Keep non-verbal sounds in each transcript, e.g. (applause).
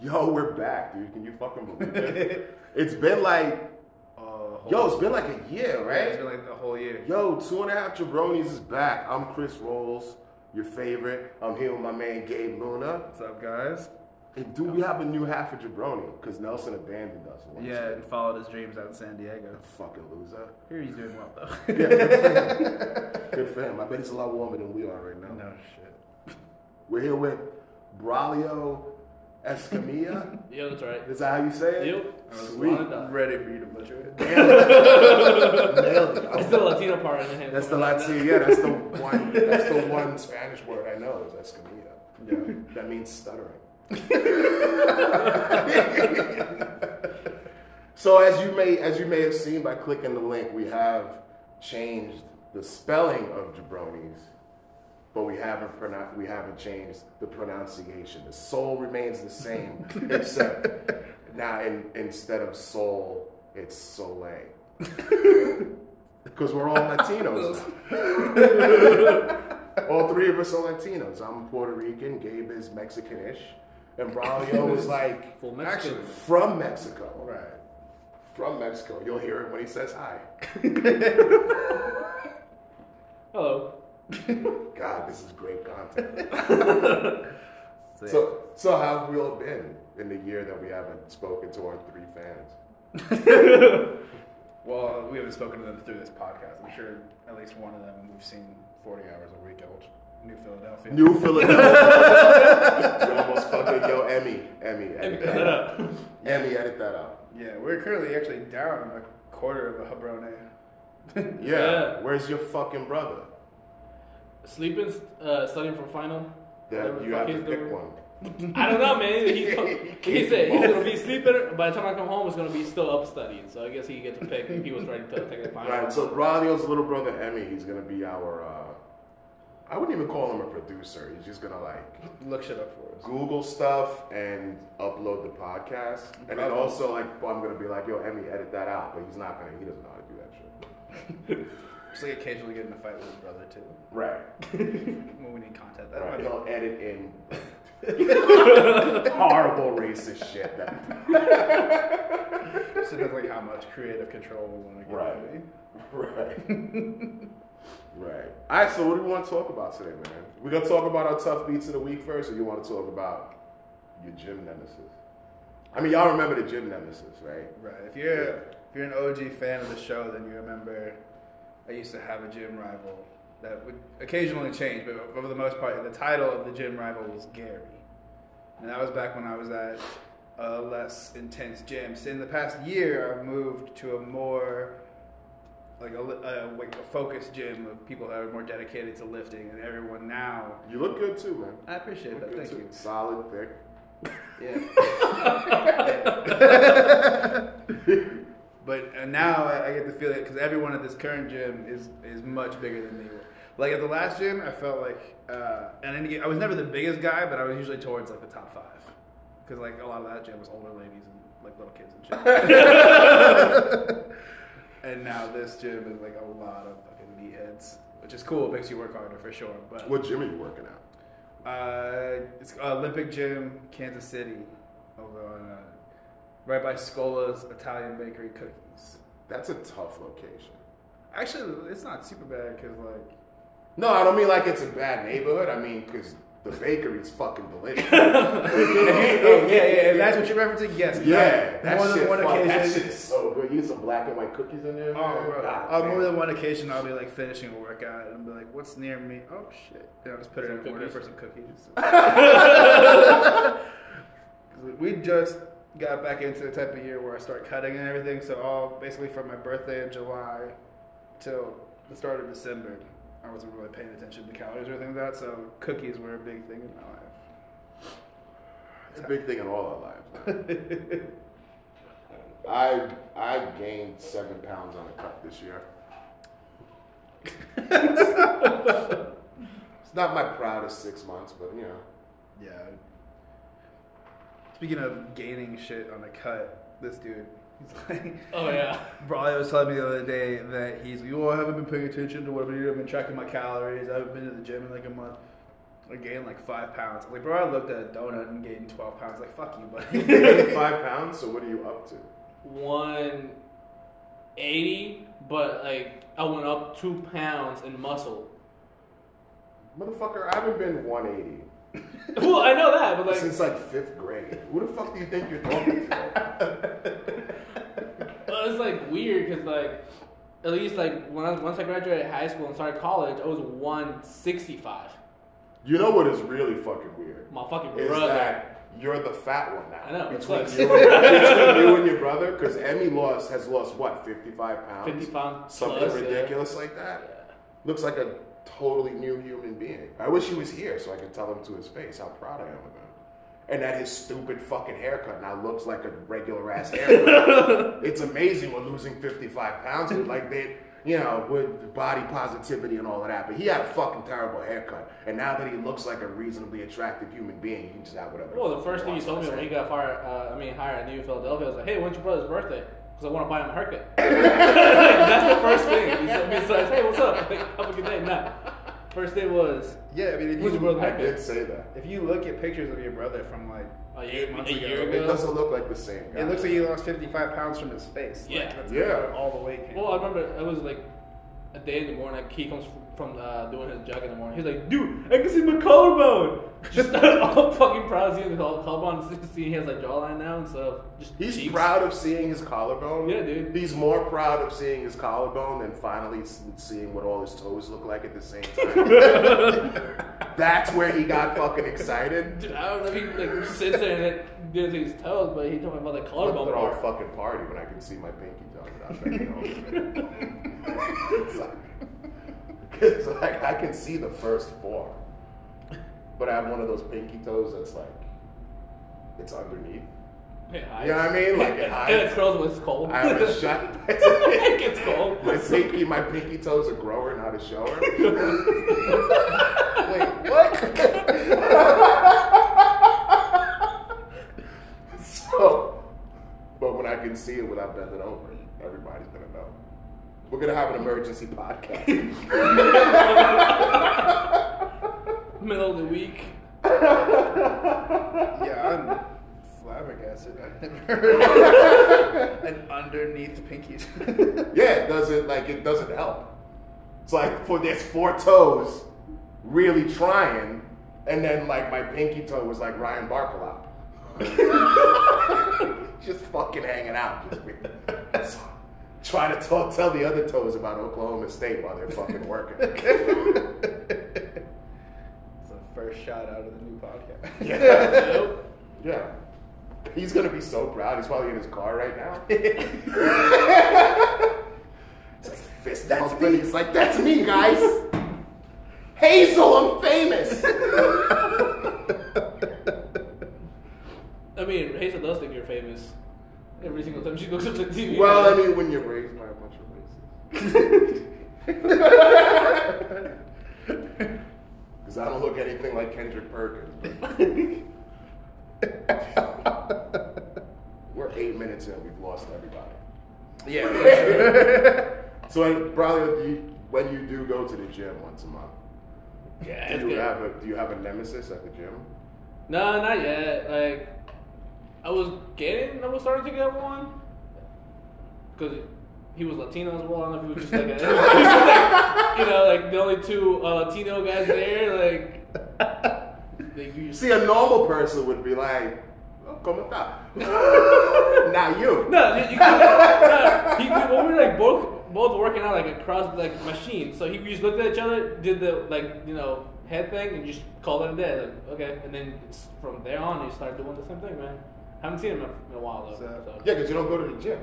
Yo, we're back, dude. Can you fucking believe it? (laughs) it's been like, Uh, yo, it's been like a year, right? It's been like the whole year. Yo, two and a half jabronis is back. I'm Chris Rolls, your favorite. I'm here with my man Gabe Luna. What's up, guys? And do we have a new half of jabroni? Because Nelson abandoned us. once. Yeah, and followed his dreams out in San Diego. Fucking loser. Here he's doing well though. (laughs) Yeah, good for. (laughs) Good for him. I bet he's a lot warmer than we are right now. no shit. We're here with Braulio Escamilla. (laughs) Yeah, that's right. Is that how you say it? Yep. Sweet. Line up. Ready for you to butcher (laughs) it. Nailed it. It's the Latino part in him. That's the Latino. Yeah, that's the (laughs) one. That's the one Spanish word I know is Escamilla. Yeah. That means stuttering. so as you may as you may have seen by clicking the link, we have changed the spelling of jabronis, but we haven't pronou- we haven't changed the pronunciation. The soul remains the same, (laughs) except now in, instead of soul, it's Soleil. (laughs) Because we're all Latinos. (laughs) all three of us are Latinos. I'm Puerto Rican. Gabe is Mexican-ish, and Braulio is like Full Mexican. Actually, from Mexico. right. From Mexico. You'll hear it when he says hi. Hello. (laughs) God, this is great content. (laughs) So. So, so how have we all been in the year that we haven't spoken to our three fans? (laughs) well, we haven't spoken to them through this podcast. I'm sure at least one of them we've seen 40 hours a week at New Philadelphia. New Philadelphia. you almost fucking yo Emmy, Emmy, Hey, edit that that up. Emmy, edit that out. Yeah, we're currently actually down a quarter of a Habrone. Yeah. Yeah. Where's your fucking brother? Sleeping, uh, studying for final. Yeah, Whatever you the have to pick doing. one. (laughs) (laughs) I don't know, man. (laughs) He's, he He said he's gonna be sleeping. By the time I come home, it's gonna be still up studying. So I guess he gets to pick. if He was ready to take the final. Right. So Braulio's little brother Emmy, he's gonna be our. uh I wouldn't even call him a producer. He's just gonna like Look shit up for us. Google stuff and upload the podcast. And then also like I'm gonna be like, yo, Emmy, edit that out. But he's not gonna. He doesn't know how to do that shit. Just like occasionally get in a fight with his brother too. Right. (laughs) When we need content. That Right. might He'll edit in (laughs) horrible racist shit. That, So that's like how much creative control we want to give Right. right. (laughs) right. All right. So what do we want to talk about today, man? We gonna talk about our tough beats of the week first, or you want to talk about your gym nemesis? I mean, y'all remember the gym nemesis, right? Right. If you're Yeah. if you're an OG fan of the show, then you remember I used to have a gym rival that would occasionally change, but for the most part, the title of the gym rival was Gary, and that was back when I was at a less intense gym. So in the past year, I've moved to a more like a, a, like a focused gym of people that are more dedicated to lifting, and everyone now. You look good too, man. I appreciate that. Thank too. you. Solid, thick. Yeah. (laughs) (laughs) but uh, now I, I get the feeling because everyone at this current gym is is much bigger than me. Like at the last gym, I felt like, uh, and then I was never the biggest guy, but I was usually towards like the top five because like a lot of that gym was older ladies and like little kids and shit. (laughs) and now this gym is like a lot of fucking meatheads, which is cool. It makes you work harder for sure. But What gym are you working at? uh, it's Olympic Gym, Kansas City, over on uh, right by Scola's Italian Bakery Cookies. That's a tough location. Actually, it's not super bad because like No, I don't mean like it's a bad neighborhood. I mean because the bakery's fucking delicious. (laughs) oh, yeah, yeah, that's what you're referencing. Yes, yeah, that more shit, than one fuck, that occasion. shit is so good. You get some black and white cookies in there. Oh, bro. God uh, On more than one occasion, I'll be like finishing a workout and I'll be like, "What's near me?" Oh shit! And I'll just put it Some in order cookies? for some cookies. (laughs) we just got back into the type of year where I start cutting and everything. So all basically from my birthday in July till the start of December, I wasn't really paying attention to calories or anything like that. So cookies were a big thing in my life. It's a big thing in all our lives. (laughs) I I gained seven pounds on a cut this year. (laughs) it's not my proudest six months, but you know. Yeah. Speaking of gaining shit on a cut, this dude, he's (laughs) like, Oh yeah. Bro, I was telling me the other day that he's, you oh, all haven't been paying attention to what I've been doing. I've been tracking my calories. I haven't been to the gym in like a month. I gained like five pounds. Like, bro, I looked at a donut and gained 12 pounds. Like, fuck you, You buddy. (laughs) five pounds, so what are you up to? 180, but like I went up two pounds in muscle. Motherfucker, I haven't been 180 (laughs) well, I know that, but like, since like fifth grade. Who the fuck do you think you're talking to? (laughs) Well, it's like weird because like at least like when I, once I graduated high school and started college, I was 165. You know what is really fucking weird? My fucking Is brother. that you're the fat one now. I know, Between you, between you and your brother, because Emmy lost has lost what 55 pounds, 50 pounds something plus, yeah. ridiculous like that. Looks like a totally new human being. I wish he was here so I could tell him to his face how proud I am of him. And that his stupid fucking haircut now looks like a regular ass (laughs) haircut. it's amazing what losing 55 pounds like they, you know, with body positivity and all of that. But he had a fucking terrible haircut. And now that he looks like a reasonably attractive human being, he can just have whatever. Well, the first thing you wants told me when he got fired, uh, I mean hired at New Philadelphia, I was like, "Hey, when's your brother's birthday?" Because I want to buy him a haircut. (laughs) That's the first thing. He told me, so I said, "Hey, what's up? Like, have a good day." Nah. First day was yeah, I mean, if When's your you, brother I haircut? did say that. if you look at pictures of your brother from like A year- eight months a ago, year It doesn't look like the same guy. it looks like he lost 55 pounds from his face. Like, Yeah. that's Yeah. where all the weight came. Well, I remember it was like a day in the morning. Like he comes from, from uh, doing his jog in the morning. He's like, "Dude, I can see my collarbone." (laughs) Just (laughs) all fucking proud of seeing his collarbone. Just to see he has like jawline now instead of just. He's cheeks. proud of seeing his collarbone. Yeah, dude. He's more proud of seeing his collarbone than finally seeing what all his toes look like at the same time. (laughs) That's where he got fucking excited. Dude, I don't know if he like sits there and it his toes, but he told me about the collarbone They're all part. fucking party when I can see my pinky toe without bending over. it's, like, I can see the first four, but I have one of those pinky toes that's like it's underneath. It hides. You know what I mean? Like (laughs) it And hides. it curls when it's cold. I have a shut. (laughs) it gets cold. My pinky, my pinky toes are grower, not a shower. (laughs) Wait, what? so, but when I can see it without bending over, everybody's gonna know. We're gonna have an emergency podcast. (laughs) Middle of the week. (laughs) yeah, I'm flabbergasted. I've never heard an underneath pinkies. (laughs) yeah, it doesn't like it doesn't help. It's like for this four toes, really trying, and then like my pinky toe was like Ryan Barkalop. just fucking hanging out, just be, trying to talk, tell the other toes about Oklahoma State while they're fucking working. (laughs) It's the first shot out of the new podcast. (laughs) Yeah. Yeah. He's gonna be so proud. He's probably in his car right now. (laughs) It's like fist That's pumping. me. He's like, that's me, guys. Hazel, I'm famous. I mean, Hazel does think you're famous. Every single time she looks at the TV. well, I mean, when you're raised by a bunch of racists. Because (laughs) I don't look anything like Kendrick Perkins. We're eight minutes in. We've lost everybody. yeah. (laughs) So probably you, when you do go to the gym once a month, yeah, do you good. have a do you have a nemesis at the gym? No, not yet. Like, I was getting, I was starting to get one. Because he was Latino as well. I don't know if he was just like, a, (laughs) he was just like you know, like the only two uh, Latino guys there. Like, like you See, a normal person would be like, oh, "Cómo está?" (laughs) Not you. No, you, you no, he, we were like both both working out like across like machines, so he we just looked at each other, did the like you know head thing, and just called it a day. Like okay, and then from there on, he started doing the same thing, man. Haven't seen him in, a while though. So- So. Yeah, because you don't go to the gym.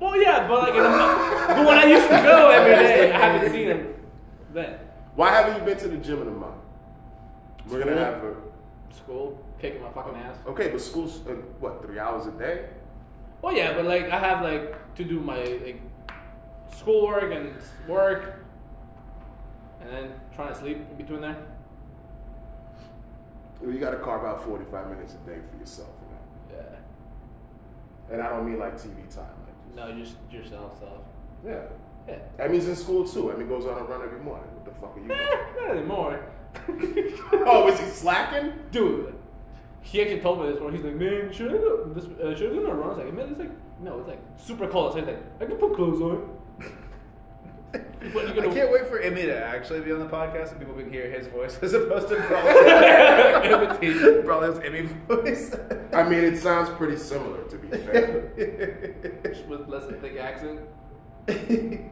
Well, yeah, but like, in the, but when I used to go every day, I haven't seen him then. Why haven't you been to the gym in a month? We're gonna have a School, kicking my fucking ass. okay, but school's uh, what three hours a day? Well, yeah, but like I have like to do my like schoolwork and work, and then trying to sleep in between there. You got to carve out forty five minutes a day for yourself. Yeah. And I don't mean like TV time. Like No, just yourself stuff. yeah, Yeah. that means in school too. I mean, goes on a run every morning. What the fuck are you? Doing? (laughs) not anymore. (laughs) Oh, is he slacking? Dude, he actually told me this one. He's like, man, should I go, this, uh, should I go on a run? I was like, man, it's like, no, it's like super cold. So he's like, I can put clothes on. (laughs) But you're I can't wait for Emmy to actually be on the podcast and people can hear his voice as opposed to Brawley. (laughs) imitate. Brawley's Emmy voice. I mean, it sounds pretty similar, to be fair. (laughs) with less than thick accent, (laughs)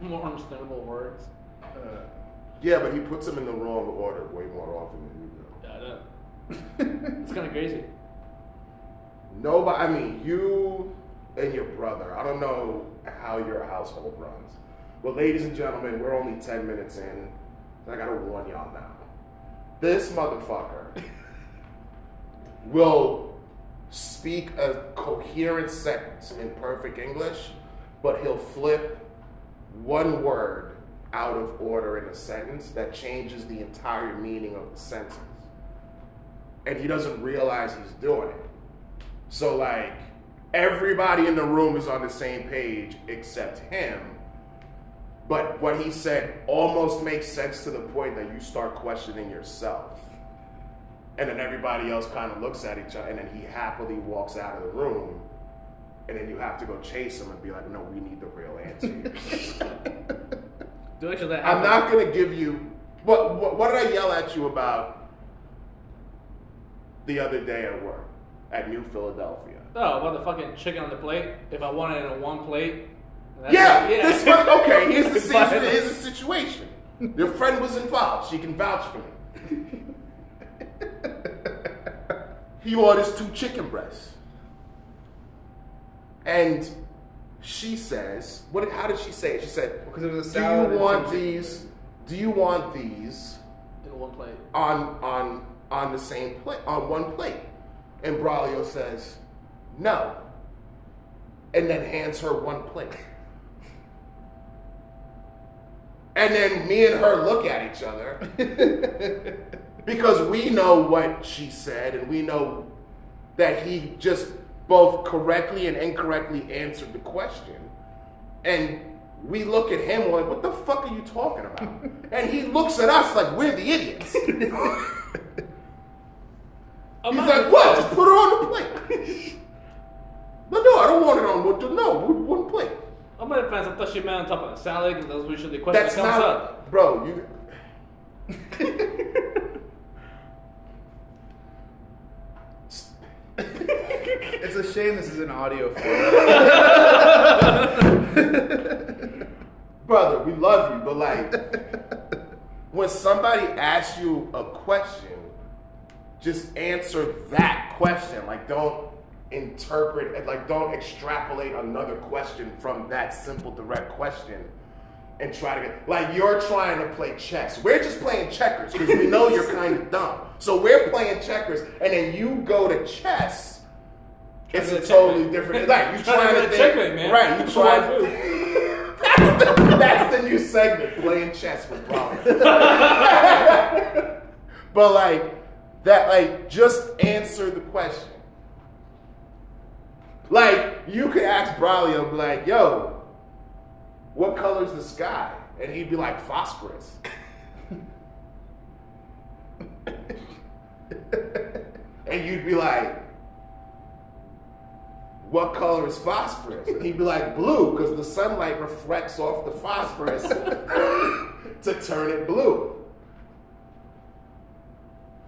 more understandable words. Uh, Yeah, but he puts them in the wrong order way more often than you do. Yeah, I know. It's kind of crazy. Nobody, I mean, you and your brother, I don't know how your household runs. But, ladies and gentlemen, we're only 10 minutes in. I gotta warn y'all now. This motherfucker will speak a coherent sentence in perfect English, but he'll flip one word out of order in a sentence that changes the entire meaning of the sentence. And he doesn't realize he's doing it. So like everybody in the room is on the same page except him. But what he said almost makes sense to the point that you start questioning yourself. And then everybody else kind of looks at each other and then he happily walks out of the room. And then you have to go chase him and be like, no, we need the real answer. (laughs) Do actually I'm not gonna give you what, what what did I yell at you about the other day at work at New Philadelphia? Oh, about the fucking chicken on the plate. If I want it in one plate. That's Yeah, this one. Okay, here's the (laughs) situation. Here's the situation. Your friend was involved. She can vouch for me. He orders two chicken breasts, and she says, "What? How did she say it?" She said, Because it was a "Do you want these? Do you want these in one plate. on on on the same plate on one plate?" And Braulio says, "No," and then hands her one plate. And then me and her look at each other (laughs) because we know what she said and we know that he just both correctly and incorrectly answered the question. And we look at him like, what the fuck are you talking about? (laughs) and he looks at us like we're the idiots. (laughs) He's like, what? Just put it on the plate. but no, I don't want it on. No, one one plate. I'm gonna find some touchy man on top of the salad because that's usually the question That's that comes not, up. bro. You. (laughs) It's a shame this is an audio format. (laughs) brother, we love you, but like, when somebody asks you a question, just answer that question. Like, don't interpret, like, don't extrapolate another question from that simple, direct question and try to get, like, you're trying to play chess. We're just playing checkers because we know you're kind of dumb. So we're playing checkers, and then you go to chess. It's a totally different. (laughs) Like you Trying trying to to think, checkmate, man. right? You (laughs) trying. do. (laughs) that's, the, that's the new segment, playing chess with Brian. but like that, like just answer the question. Like you could ask Braulio, be like, "Yo, what color's the sky?" And he'd be like, "Phosphorus." and you'd be like, what color is phosphorus? And he'd be like, blue, because the sunlight reflects off the phosphorus to turn it blue.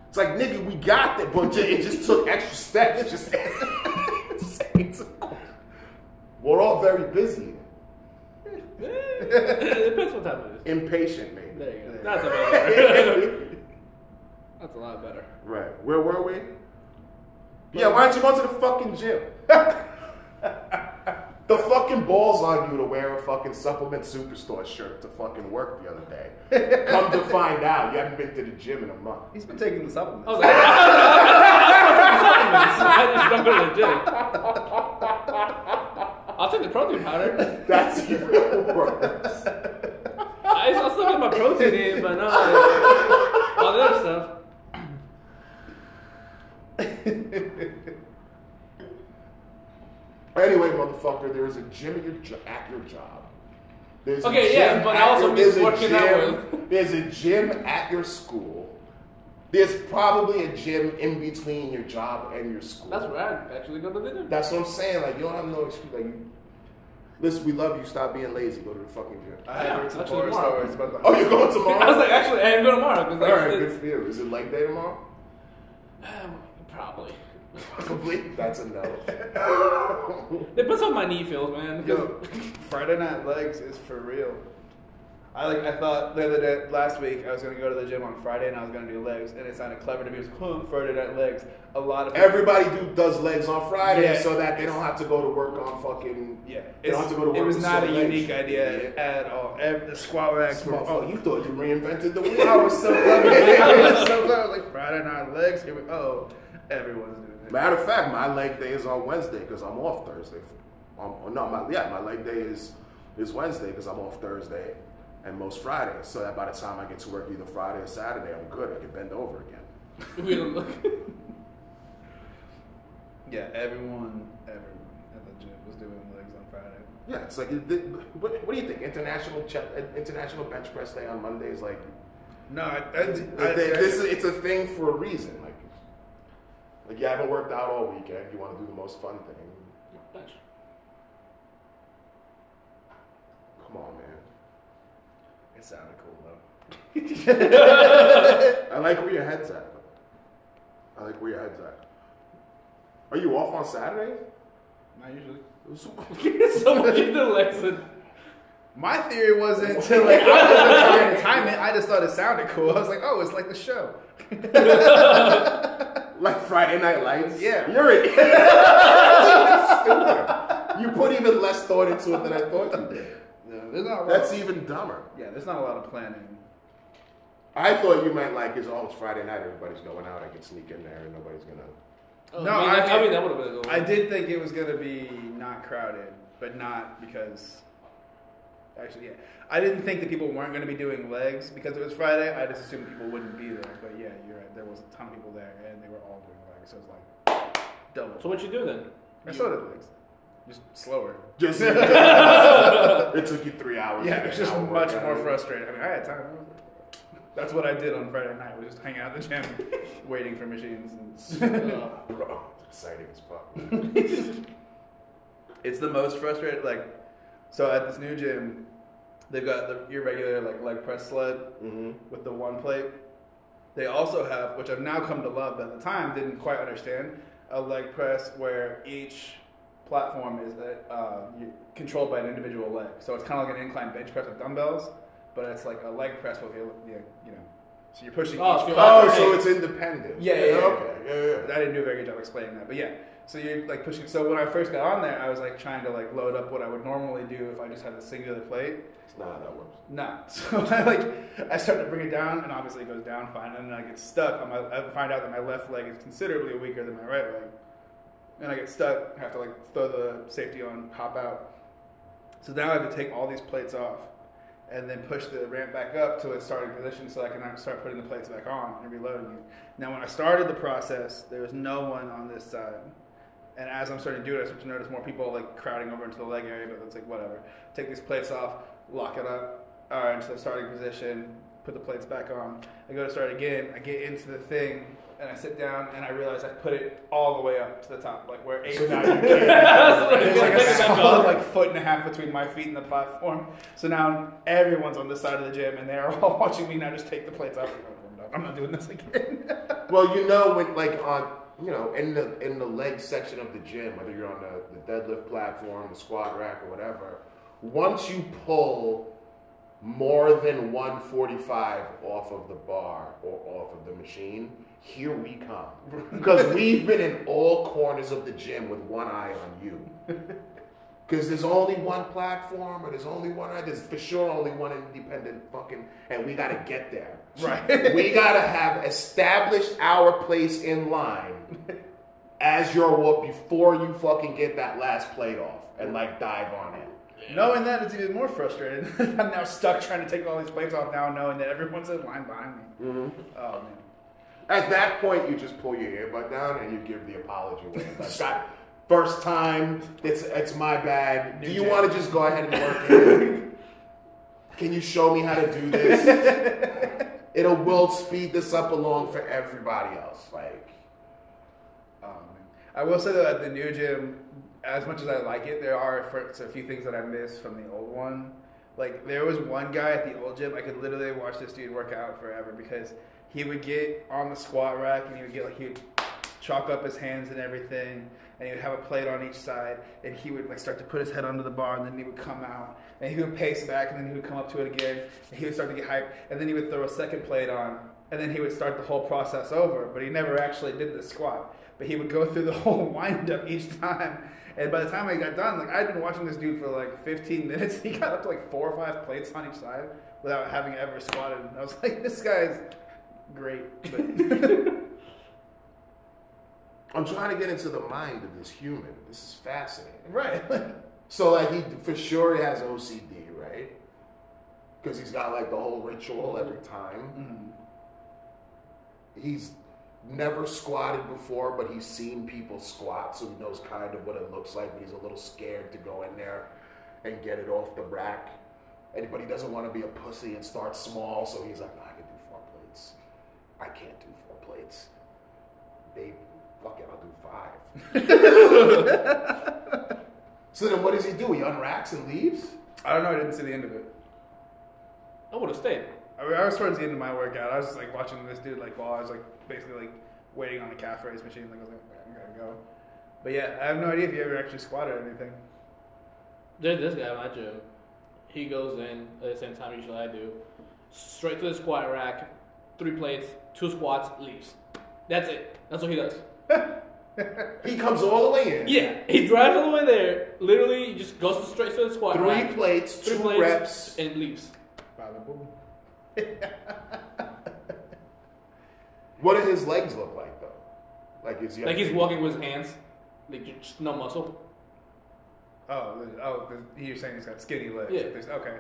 It's like, nigga, we got that, but it just took extra steps. Just, answer. We're all very busy. It depends what time it is. Impatient, maybe. There you go. That's a lot better. (laughs) That's a lot better. Right. Where were we? Yeah, why don't you go to the fucking gym? (laughs) the fucking balls on you to wear a fucking supplement superstore shirt to fucking work the other day. (laughs) Come to find out, you haven't been to the gym in a month. He's been taking the supplements. I was like, I just don't go to the gym. I'll take the protein powder. That's even worse. I, I'll still get my protein in, but not all the other stuff. (laughs) Anyway, motherfucker, there is a gym at your, jo- at your job. There's a Okay, yeah, gym but at also your- means there's a working out gym- (laughs) There's a gym at your school. There's probably a gym in between your job and your school. That's where I actually go to the gym. That's what I'm saying. Like you don't have no excuse. Like, you, listen, we love you. Stop being lazy. Go to the fucking gym. I have heard some Actually, horror tomorrow. stories about the. Oh, you're going tomorrow? (laughs) I was like, actually, I am going tomorrow. 'cause, all like, right, good for you. Is it leg day tomorrow? Um, (sighs) probably. Probably. That's a no. Depends how my knee feels, man. Yo, Friday Night Legs is for real. I like. I thought the other day, last week, I was gonna go to the gym on Friday and I was gonna do legs, and it sounded clever to me. It was huh, Friday Night Legs. A lot of people- Everybody do does legs on Friday Yeah. so that they don't have to go to work on fucking. Yeah, They don't have to go to work it was not a legs. unique idea at all. Every, the squat racks were. Oh, you thought you reinvented the (laughs) wheel? (laughs) I was so clever. I was so clever. Like Friday Night Legs. Here we. Oh, everyone's doing it. Matter of fact, my leg day is on Wednesday because I'm off Thursday. Um, oh, no, my yeah, my leg day is is Wednesday because I'm off Thursday and most Fridays. So that by the time I get to work either Friday or Saturday, I'm good. I can bend over again. (laughs) We don't look. (laughs) Yeah, everyone, everyone at the gym was doing legs on Friday. Yeah, it's like it- it- what, what do you think? International che- International Bench Press Day on Monday is like No, I, I, I, I, this. It's a thing for a reason. Like like you haven't worked out all weekend. You want to do the most fun thing. Bench. Come on, man. it sounded cool though. (laughs) I like where your head's at. I like where your head's at. Are you off on Saturdays? Not usually. so much into legs and My theory wasn't (laughs) to like I wasn't trying to time it. I just thought it sounded cool. I was like, oh, it's like the show. (laughs) Like Friday Night Lights? Yeah. You're it. (laughs) Stupid. You put even less thought into it than I thought you did. No, there's not. That's of, even dumber. yeah, there's not a lot of planning. I thought you meant like, it's, oh, it's Friday night, everybody's going out, I can sneak in there and nobody's gonna. Oh, No, I mean, I- I, I mean that would have been. a good I did think it was gonna be not crowded, but not because. Actually, yeah, I didn't think that people weren't gonna be doing legs because it was Friday. I just assumed people wouldn't be there. But yeah, you're right. There was a ton of people there, and they were all doing legs. So it was like double. So what you do then? I still did legs, just slower. Just. (laughs) it took you three hours. Yeah, to it was get just hour much more in. frustrating. I mean, I had time. That's what I did on Friday night. Was just hang out at the gym, (laughs) waiting for machines. And Uh, Bro, it's exciting as fuck. it's the most frustrating. Like, so at this new gym, they've got the regular like leg press sled hmm with the one plate. They also have, which I've now come to love, but at the time didn't quite understand, a leg press where each platform is uh, controlled by an individual leg. So it's kind of like an incline bench press with dumbbells, but it's like a leg press with your, you know, so you're pushing Oh, each so Oh, so it's independent. Yeah, yeah, yeah. Okay, yeah, yeah. I didn't do a very good job explaining that, but yeah. So you're like pushing. So when I first got on there, I was like trying to like load up what I would normally do if I just had a singular plate. It's not how that works. No. (laughs) So I like I start to bring it down, and obviously it goes down fine, and then I get stuck. On my, I find out that my left leg is considerably weaker than my right leg, and I get stuck. I Have to like throw the safety on, hop out. So now I have to take all these plates off, and then push the ramp back up to its starting position, so I can start putting the plates back on and reloading it. Now, when I started the process, there was no one on this side. And as I'm starting to do it, I start to notice more people like crowding over into the leg area, but it's like whatever. Take these plates off, lock it up, all right, into the starting position, put the plates back on. I go to start again, I get into the thing, and I sit down, and I realize I put it all the way up to the top, like where eight now you can't. There's like a solid like foot and a half between my feet and the platform. So now everyone's on this side of the gym, and they're (laughs) all watching me now just take the plates off. I'm not doing this again. Well, you know when like on you know in the in the leg section of the gym, whether you're on the, the deadlift platform, the squat rack, or whatever, once you pull more than 145 off of the bar or off of the machine, here we come. (laughs) Because we've been in all corners of the gym with one eye on you. (laughs) Because there's only one platform, or there's only one. There's for sure only one independent fucking, and we gotta get there. Right. (laughs) we gotta have established our place in line as your walk before you fucking get that last plate off and like dive on it. Knowing that, it's even more frustrating. (laughs) I'm now stuck trying to take all these plates off now, knowing that everyone's in line behind me. Mm-hmm. Oh man. At that point, you just pull your earbud down and you give the apology away. Like, God, first time, it's it's my bad. Do you want to just go ahead and work it? (laughs) Can you show me how to do this? It'll will speed this up along for everybody else. Like, man. I will say that at the new gym, as much as I like it, there are a few things that I miss from the old one. Like there was one guy at the old gym, I could literally watch this dude work out forever because he would get on the squat rack and he would get like he would chalk up his hands and everything, and he would have a plate on each side, and he would like start to put his head under the bar, and then he would come out, and he would pace back, and then he would come up to it again, and he would start to get hyped, and then he would throw a second plate on, and then he would start the whole process over, but he never actually did the squat. But he would go through the (laughs) whole windup each time. And by the time I got done, like I'd been watching this dude for like 15 (laughs) minutes. He got up to like four or five plates on each side without having ever squatted. And I was like, this guy's great. But (laughs) I'm trying to get into the mind of this human. This is fascinating. right. So, like, he for sure he has OCD, right? Because he's got like the whole ritual every mm-hmm. time. Mm-hmm. He's never squatted before, but he's seen people squat, so he knows kind of what it looks like. But he's a little scared to go in there and get it off the rack. And but he doesn't want to be a pussy and start small, so he's like, "No, I can do four plates. I can't do four plates. Baby, fuck it, I'll do five. (laughs) (laughs) so then, what does he do? He unracks and leaves. I don't know. I didn't see the end of it. I would have stayed. I, mean, I was towards the end of my workout. I was just like watching this dude like while I was like basically like waiting on the calf raise machine. Like I was like, "Okay, I'm gonna go. But yeah, I have no idea if you ever actually squatted or anything. There's this guy at my gym. He goes in at the same time usually I do. Straight to the squat rack, three plates, two squats, leaves. That's it. That's what he does. (laughs) He comes all the way in. Yeah, he drives all the way there. Literally, he just goes straight to the squat Three rack, plates, three two plates, reps. and leaves. (laughs) What do his legs look like though? Like is he Like he's walking with his hands, like just no muscle. Oh, the- oh, the, you're saying he's got skinny legs. Yeah. Okay.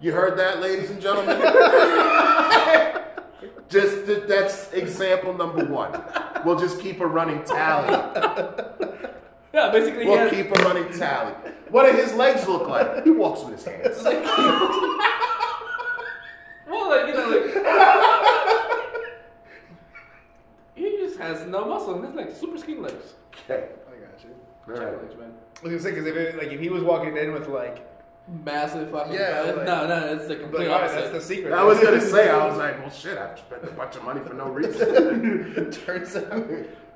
You heard that, ladies and gentlemen? (laughs) just th- that's example number one. We'll just keep a running tally. Yeah, basically We'll has, keep a running tally. What do his legs look like? He walks with his hands. (laughs) well, like you know, like (laughs) he just has no muscle. He's like super skinny legs. Okay. I got you. All right. legs, man. I was gonna say because if it, like if he was walking in with like, Massive fucking. Yeah, Yeah, like- no, no, it's the complete like all right, opposite. that's the secret. I was gonna say, I was (laughs) like, well, shit, I've spent a bunch of money for no reason. (laughs) Turns out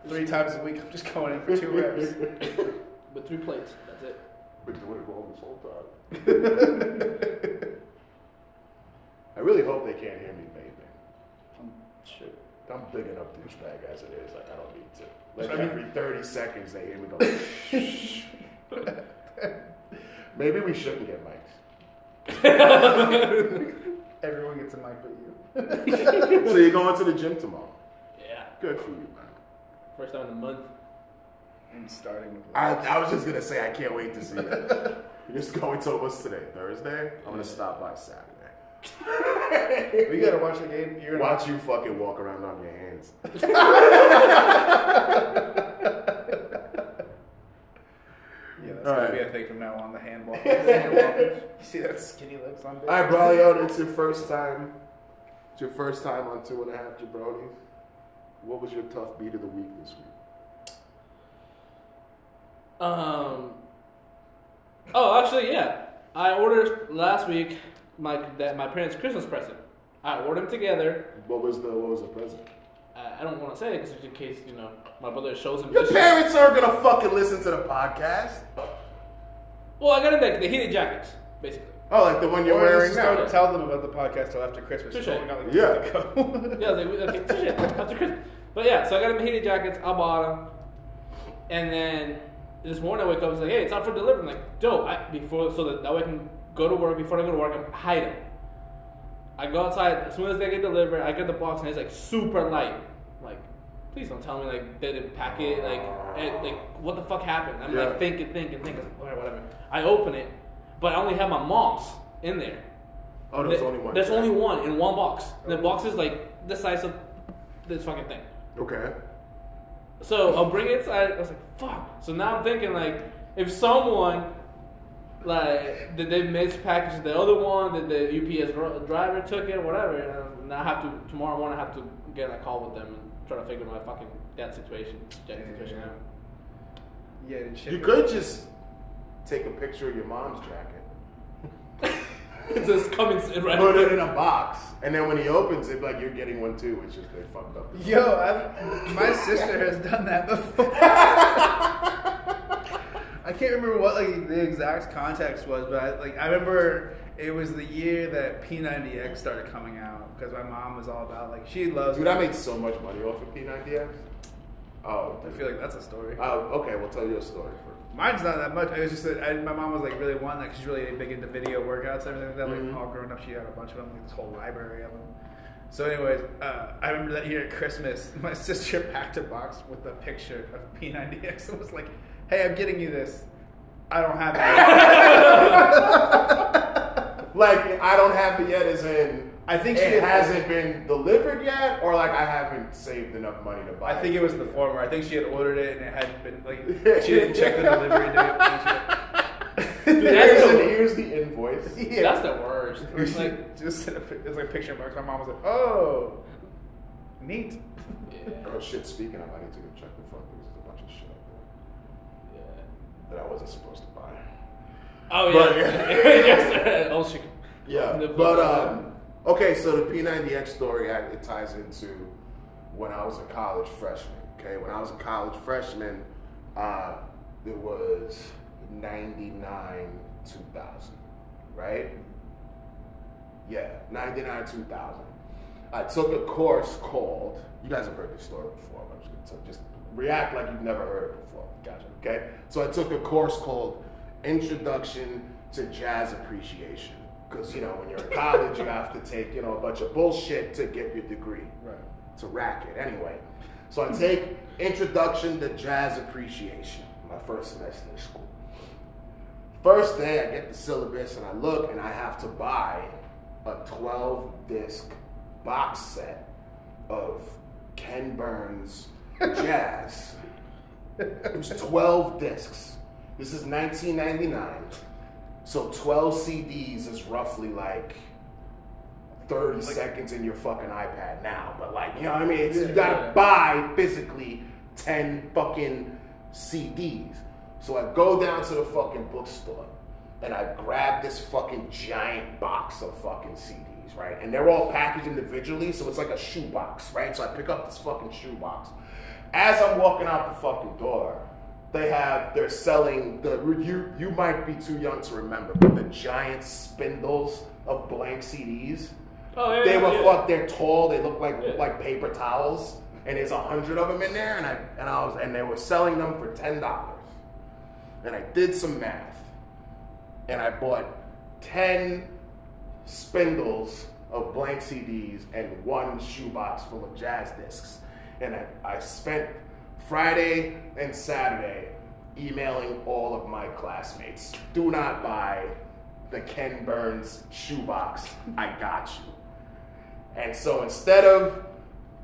three times a week I'm just going in for two reps. (laughs) With three plates, that's it. Been doing it wrong this whole time. I really hope they can't hear me vaping. Um, shit. I'm big enough douchebag as it is. Like I don't need to. Like I mean- every 30 seconds they hear me go. Maybe we shouldn't get mics. (laughs) Everyone gets a mic but you. (laughs) So you're going to the gym tomorrow. Yeah, Good for you, man. first time in a month. I'm starting with. I, I was just gonna say I can't wait to see it. (laughs) You're just going to what's today? Thursday? I'm gonna stop by Saturday. we gotta watch the game. You're gonna Watch you fucking walk around on your hands. Yeah, that's All gonna right. be a thing from now on. The hand walk. (laughs) you see that skinny legs on there? All right, Braulio, it's your first time. It's your first time on two and a half jabronis. What was your tough beat of the week this week? Um. Oh, actually, yeah. I ordered last week my that my parents' Christmas present. I ordered them together. What was the what was the present? I, I don't want to say it because in case you know my brother shows him. Your this- parents aren't gonna fucking listen to the podcast. Well, I got them like the heated jackets, basically. Oh, like the one you're Or wearing now. don't tell them about the podcast till after Christmas. Touche. You've like Yeah. week to go. (laughs) Yeah, like, okay, shit, (laughs) after Christmas. But yeah, so I got them heated jackets. I bought them, and then this morning I wake up. I was like, hey, it's out for delivery. I'm like, dope. I, before so that, that way I can go to work. Before I go to work, I hide them. I go outside as soon as they get delivered. I get the box and it's like super light. I'm like, please don't tell me like they didn't pack it. Like, eh, like what the fuck happened? I'm Yeah. like thinking, thinking, thinking. Whatever, whatever. I open it, but I only have my mom's in there. Oh, there's only one. There's only one in one box. The oh. box is like the size of this fucking thing. Okay. So I'll bring it inside. I was like, fuck. So now I'm thinking like, if someone Like, did they mispackage the other one? Did the UPS driver took it? Whatever. And I have to tomorrow morning. I have to get a call with them and try to figure my fucking that situation, Jack situation out. Yeah, did shit. You could just take a picture of your mom's jacket, It's (laughs) just coming s- right. put it in a box, and then when he opens it, like you're getting one too. which is they fucked up. Yo, I've, my sister has done that before. I can't remember what like the exact context was, but I, like I remember it was the year that P90X started coming out because my mom was all about like she loves. Dude, I made so much money off of P90X. Oh, I feel like that's a story. Oh, okay. We'll tell you a story first. Mine's not that much. It was just that I, my mom was like really one like she's really big into video workouts and everything like that. Like Mhm. all growing up, she had a bunch of them, like this whole library of them. So, anyways, uh, I remember that year at Christmas, (laughs) my sister packed a box with a picture of P90X and was like, "Hey, I'm getting you this. I don't have it." (laughs) (laughs) Like I don't have it yet, as in I think she it hasn't been delivered yet, or like I haven't saved enough money to buy. I think it was the former. I think she had ordered it and it hadn't been like (laughs) she didn't check the delivery date. Here's, That's the, here's the invoice. (laughs) Yeah. That's the worst. Or she Like, (laughs) just pic- like a picture of my mom was like, "Oh, neat." yeah, Oh shit! Speaking of, I need to go check the front because there's a bunch of shit up there yeah. that I wasn't supposed to buy. Oh But- yeah. Yes. oh shit. Yeah, but um, okay. So the P90X story it ties into when I was a college freshman. Okay, when I was a college freshman, uh, it was '99, 2000, right? Yeah, '99, 2000. I took a course called. You guys have heard this story before. But I'm just gonna just react like you've never heard it before. Gotcha. Okay, so I took a course called Introduction to Jazz Appreciation. Because you know, when you're in college, you have to take you know a bunch of bullshit to get your degree. Right. It's a racket, anyway. So I take Introduction to Jazz Appreciation, my first semester in school. First day, I get the syllabus and I look and I have to buy a 12 disc box set of Ken Burns (laughs) jazz. It was 12 discs. This is 1999. So 12 CDs is roughly like 30 seconds in your fucking iPad now. But like, you know what I mean? It's, you gotta Yeah. buy physically 10 fucking CDs. So I go down to the fucking bookstore and I grab this fucking giant box of fucking CDs, right? And they're all packaged individually, so it's like a shoebox, right? So I pick up this fucking shoebox. As I'm walking out the fucking door, they have they're selling the you you might be too young to remember, but the giant spindles of blank CDs. Oh yeah. They yeah, were yeah. fuck. They're tall. They look like like paper towels, and there's a hundred of them in there. And I and I was and they were selling them for ten dollars. And I did some math, and I bought ten spindles of blank CDs and one shoebox full of jazz discs. And I, I spent Friday and Saturday emailing all of my classmates. Do not buy the Ken Burns shoebox. I got you. And so instead of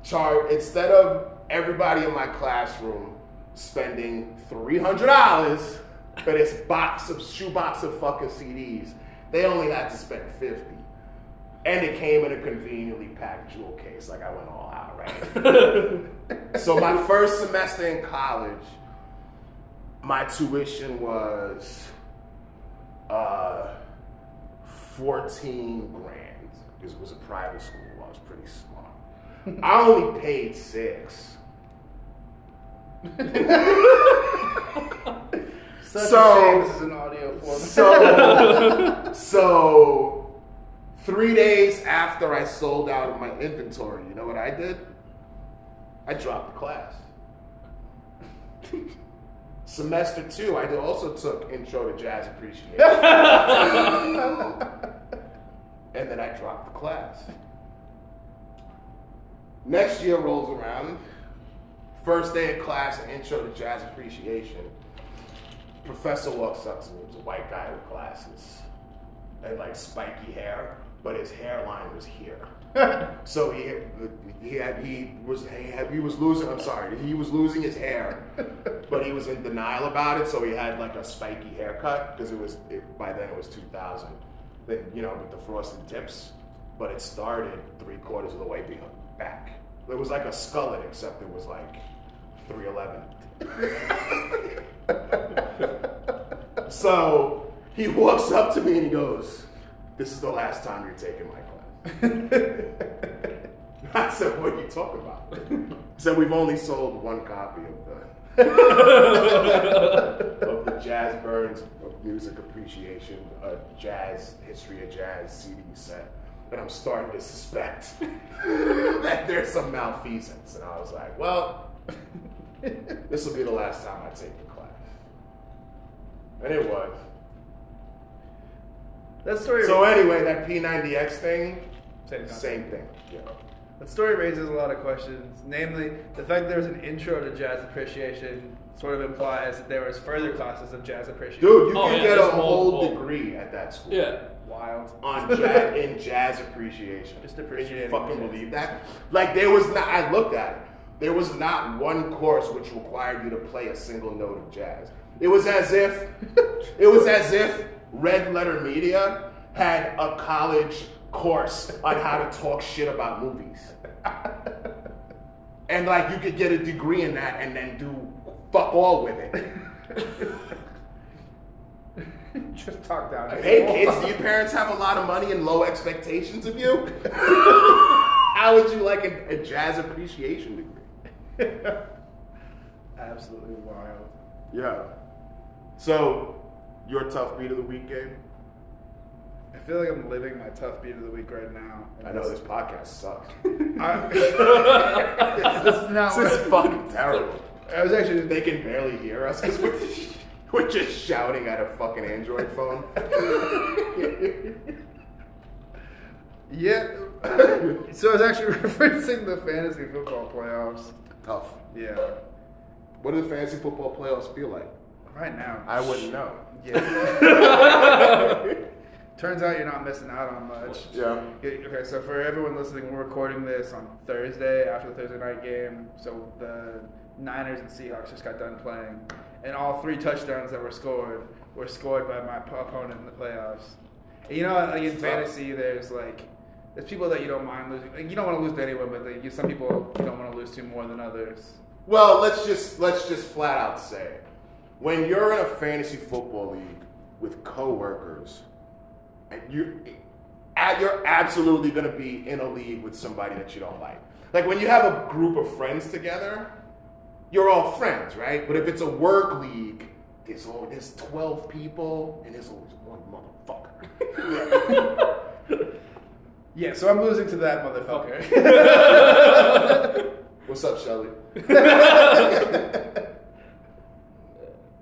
char instead of everybody in my classroom spending three hundred dollars for this box of shoebox of fucking CDs, they only had to spend fifty. And it came in a conveniently packed jewel case, like I went all out, right? (laughs) so my first semester in college, my tuition was uh, 14 grand it was a private school. I was pretty smart. I only paid six. So- a shame this is an audio. So, so three days after I sold out of my inventory, you know what I did? I dropped the class. (laughs) Semester two, I also took Intro to Jazz Appreciation. (laughs) and then I dropped the class. Next year rolls around. First day of class, Intro to Jazz Appreciation. Professor walks up to me. It's a white guy with glasses and like spiky hair. but his hairline was here. (laughs) so he he had he was he, had, he was losing. I'm sorry, he was losing his hair, but he was in denial about it. So he had like a spiky haircut because it was it, by then it was 2000. Then you know with the frosted tips, but it started three quarters of the way back. It was like a skullet, except it was like 311. (laughs) so he walks up to me and he goes, "This is the last time you're taking my class." (laughs) I said, "What are you talking about?" He said, "We've only sold one copy of the (laughs) of the Jazz Burns of Music Appreciation, a Jazz History of Jazz CD set." And I'm starting to suspect (laughs) that there's some malfeasance. And I was like, well, this will be the last time I take the class. And it was. That story. So anyway, that P90X thing, Same same thing. Yeah. That story raises a lot of questions. Namely, the fact that there was an intro to jazz appreciation sort of implies that there was further classes of jazz appreciation. Dude, you Oh, can yeah, get a whole multiple. degree at that school. Yeah. wild. on (laughs) jazz, in jazz appreciation. Just Can you fucking jazz. believe that? Like there was not. I looked at it. There was not one course which required you to play a single note of jazz. It was as if, (laughs) it was as if Red Letter Media had a college course on how to talk shit about movies. (laughs) And like you could get a degree in that and then do fuck all with it. (laughs) Just talk down. Hey kids, do your parents have a lot of money and low expectations of you? (laughs) How would you like a, a jazz appreciation degree? Absolutely wild. Yeah. So, your tough beat of the week, Gabe? I feel like I'm living my tough beat of the week right now. I know this podcast sucks. (laughs) I, (laughs) this is not this is fucking terrible. I was actually. They can barely hear us because we're, we're just shouting at a fucking Android phone. (laughs) Yeah. so I was actually referencing the fantasy football playoffs. tough. Yeah. What do the fantasy football playoffs feel like? Right now. I wouldn't know. Yeah. Turns out you're not missing out on much. Yeah. Okay, so for everyone listening, we're recording this on Thursday after the Thursday night game. So the Niners and Seahawks just got done playing, and all three touchdowns that were scored were scored by my opponent in the playoffs. And you know, like in fantasy, there's like there's people that you don't mind losing. Like, you don't want to lose to anyone, but like, some people you don't want to lose to more than others. Well, let's just let's just flat out say it. When you're in a fantasy football league with coworkers, you you're absolutely going to be in a league with somebody that you don't like. Like when you have a group of friends together, you're all friends, right? But if it's a work league, there's always there's 12 people and there's always one motherfucker. (laughs) Yeah, so I'm losing to that motherfucker. (laughs) What's up, Shelly? (laughs)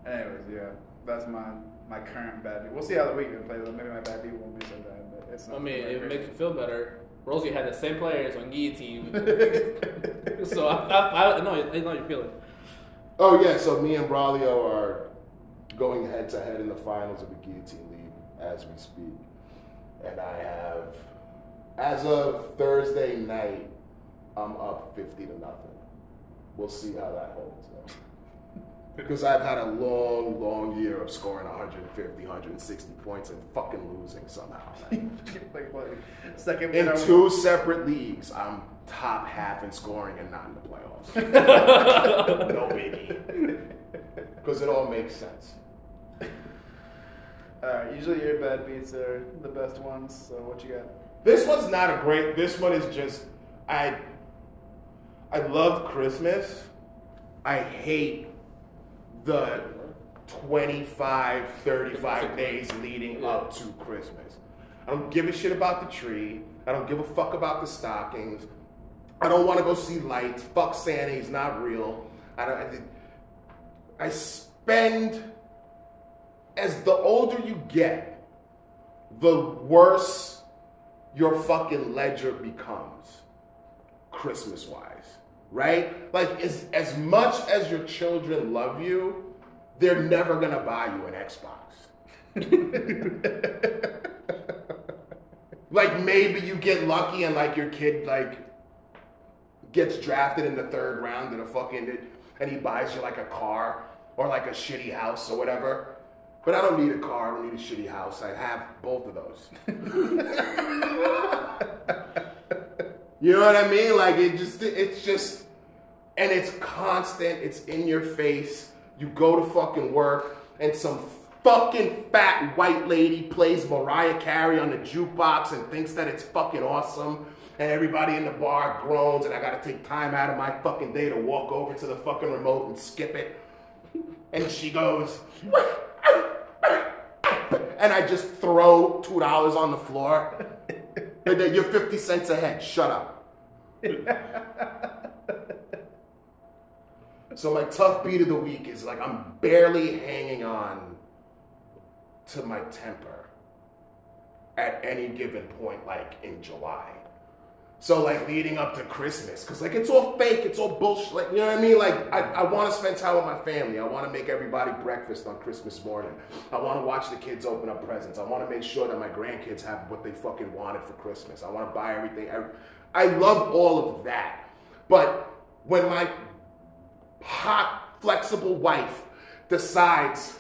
Anyways, yeah, that's my my current bad beat. We'll see how the week can play. though. Maybe my bad beat won't be so bad, but it's not. I mean, it makes you feel better. Rosie had the same players on guillotine. (laughs) so I, I, I know, I know your feeling. Oh yeah, so me and Braulio are going head to head in the finals of the Guillotine League as we speak, and I have, as of Thursday night, I'm up fifty to nothing. We'll see how that holds. though. Because I've had a long, long year of scoring 150, 160 points and fucking losing somehow. (laughs) like, second In two separate leagues, I'm top half in scoring and not in the playoffs. (laughs) no biggie. Because it all makes sense. Uh, usually your bad beats are the best ones. So what you got? This one's not a great. This one is just I. I love Christmas. I hate the 25, 35 days leading up to Christmas. I don't give a shit about the tree. I don't give a fuck about the stockings. I don't want to go see lights. Fuck Santa, he's not real. I don't. I, I spend as the older you get, the worse your fucking ledger becomes Christmas wise. Right? Like as as much as your children love you, they're never gonna buy you an Xbox. (laughs) like maybe you get lucky and like your kid like gets drafted in the third round in a fucking and he buys you like a car or like a shitty house or whatever. But I don't need a car. I don't need a shitty house. I have both of those. (laughs) you know what I mean? Like it just it's just and it's constant. It's in your face. You go to fucking work and some fucking fat white lady plays Mariah Carey on the jukebox and thinks that it's fucking awesome. And everybody in the bar groans, and I gotta take time out of my fucking day to walk over to the fucking remote and skip it. And she goes, and I just throw two dollars on the floor. You're 50 cents ahead. Shut up. So my tough beat of the week is like I'm barely hanging on to my temper at any given point, like in July. So like leading up to Christmas, cause like it's all fake, it's all bullshit. Like you know what I mean? Like I, I want to spend time with my family. I want to make everybody breakfast on Christmas morning. I want to watch the kids open up presents. I want to make sure that my grandkids have what they fucking wanted for Christmas. I want to buy everything. I, I love all of that, but when my hot, flexible wife decides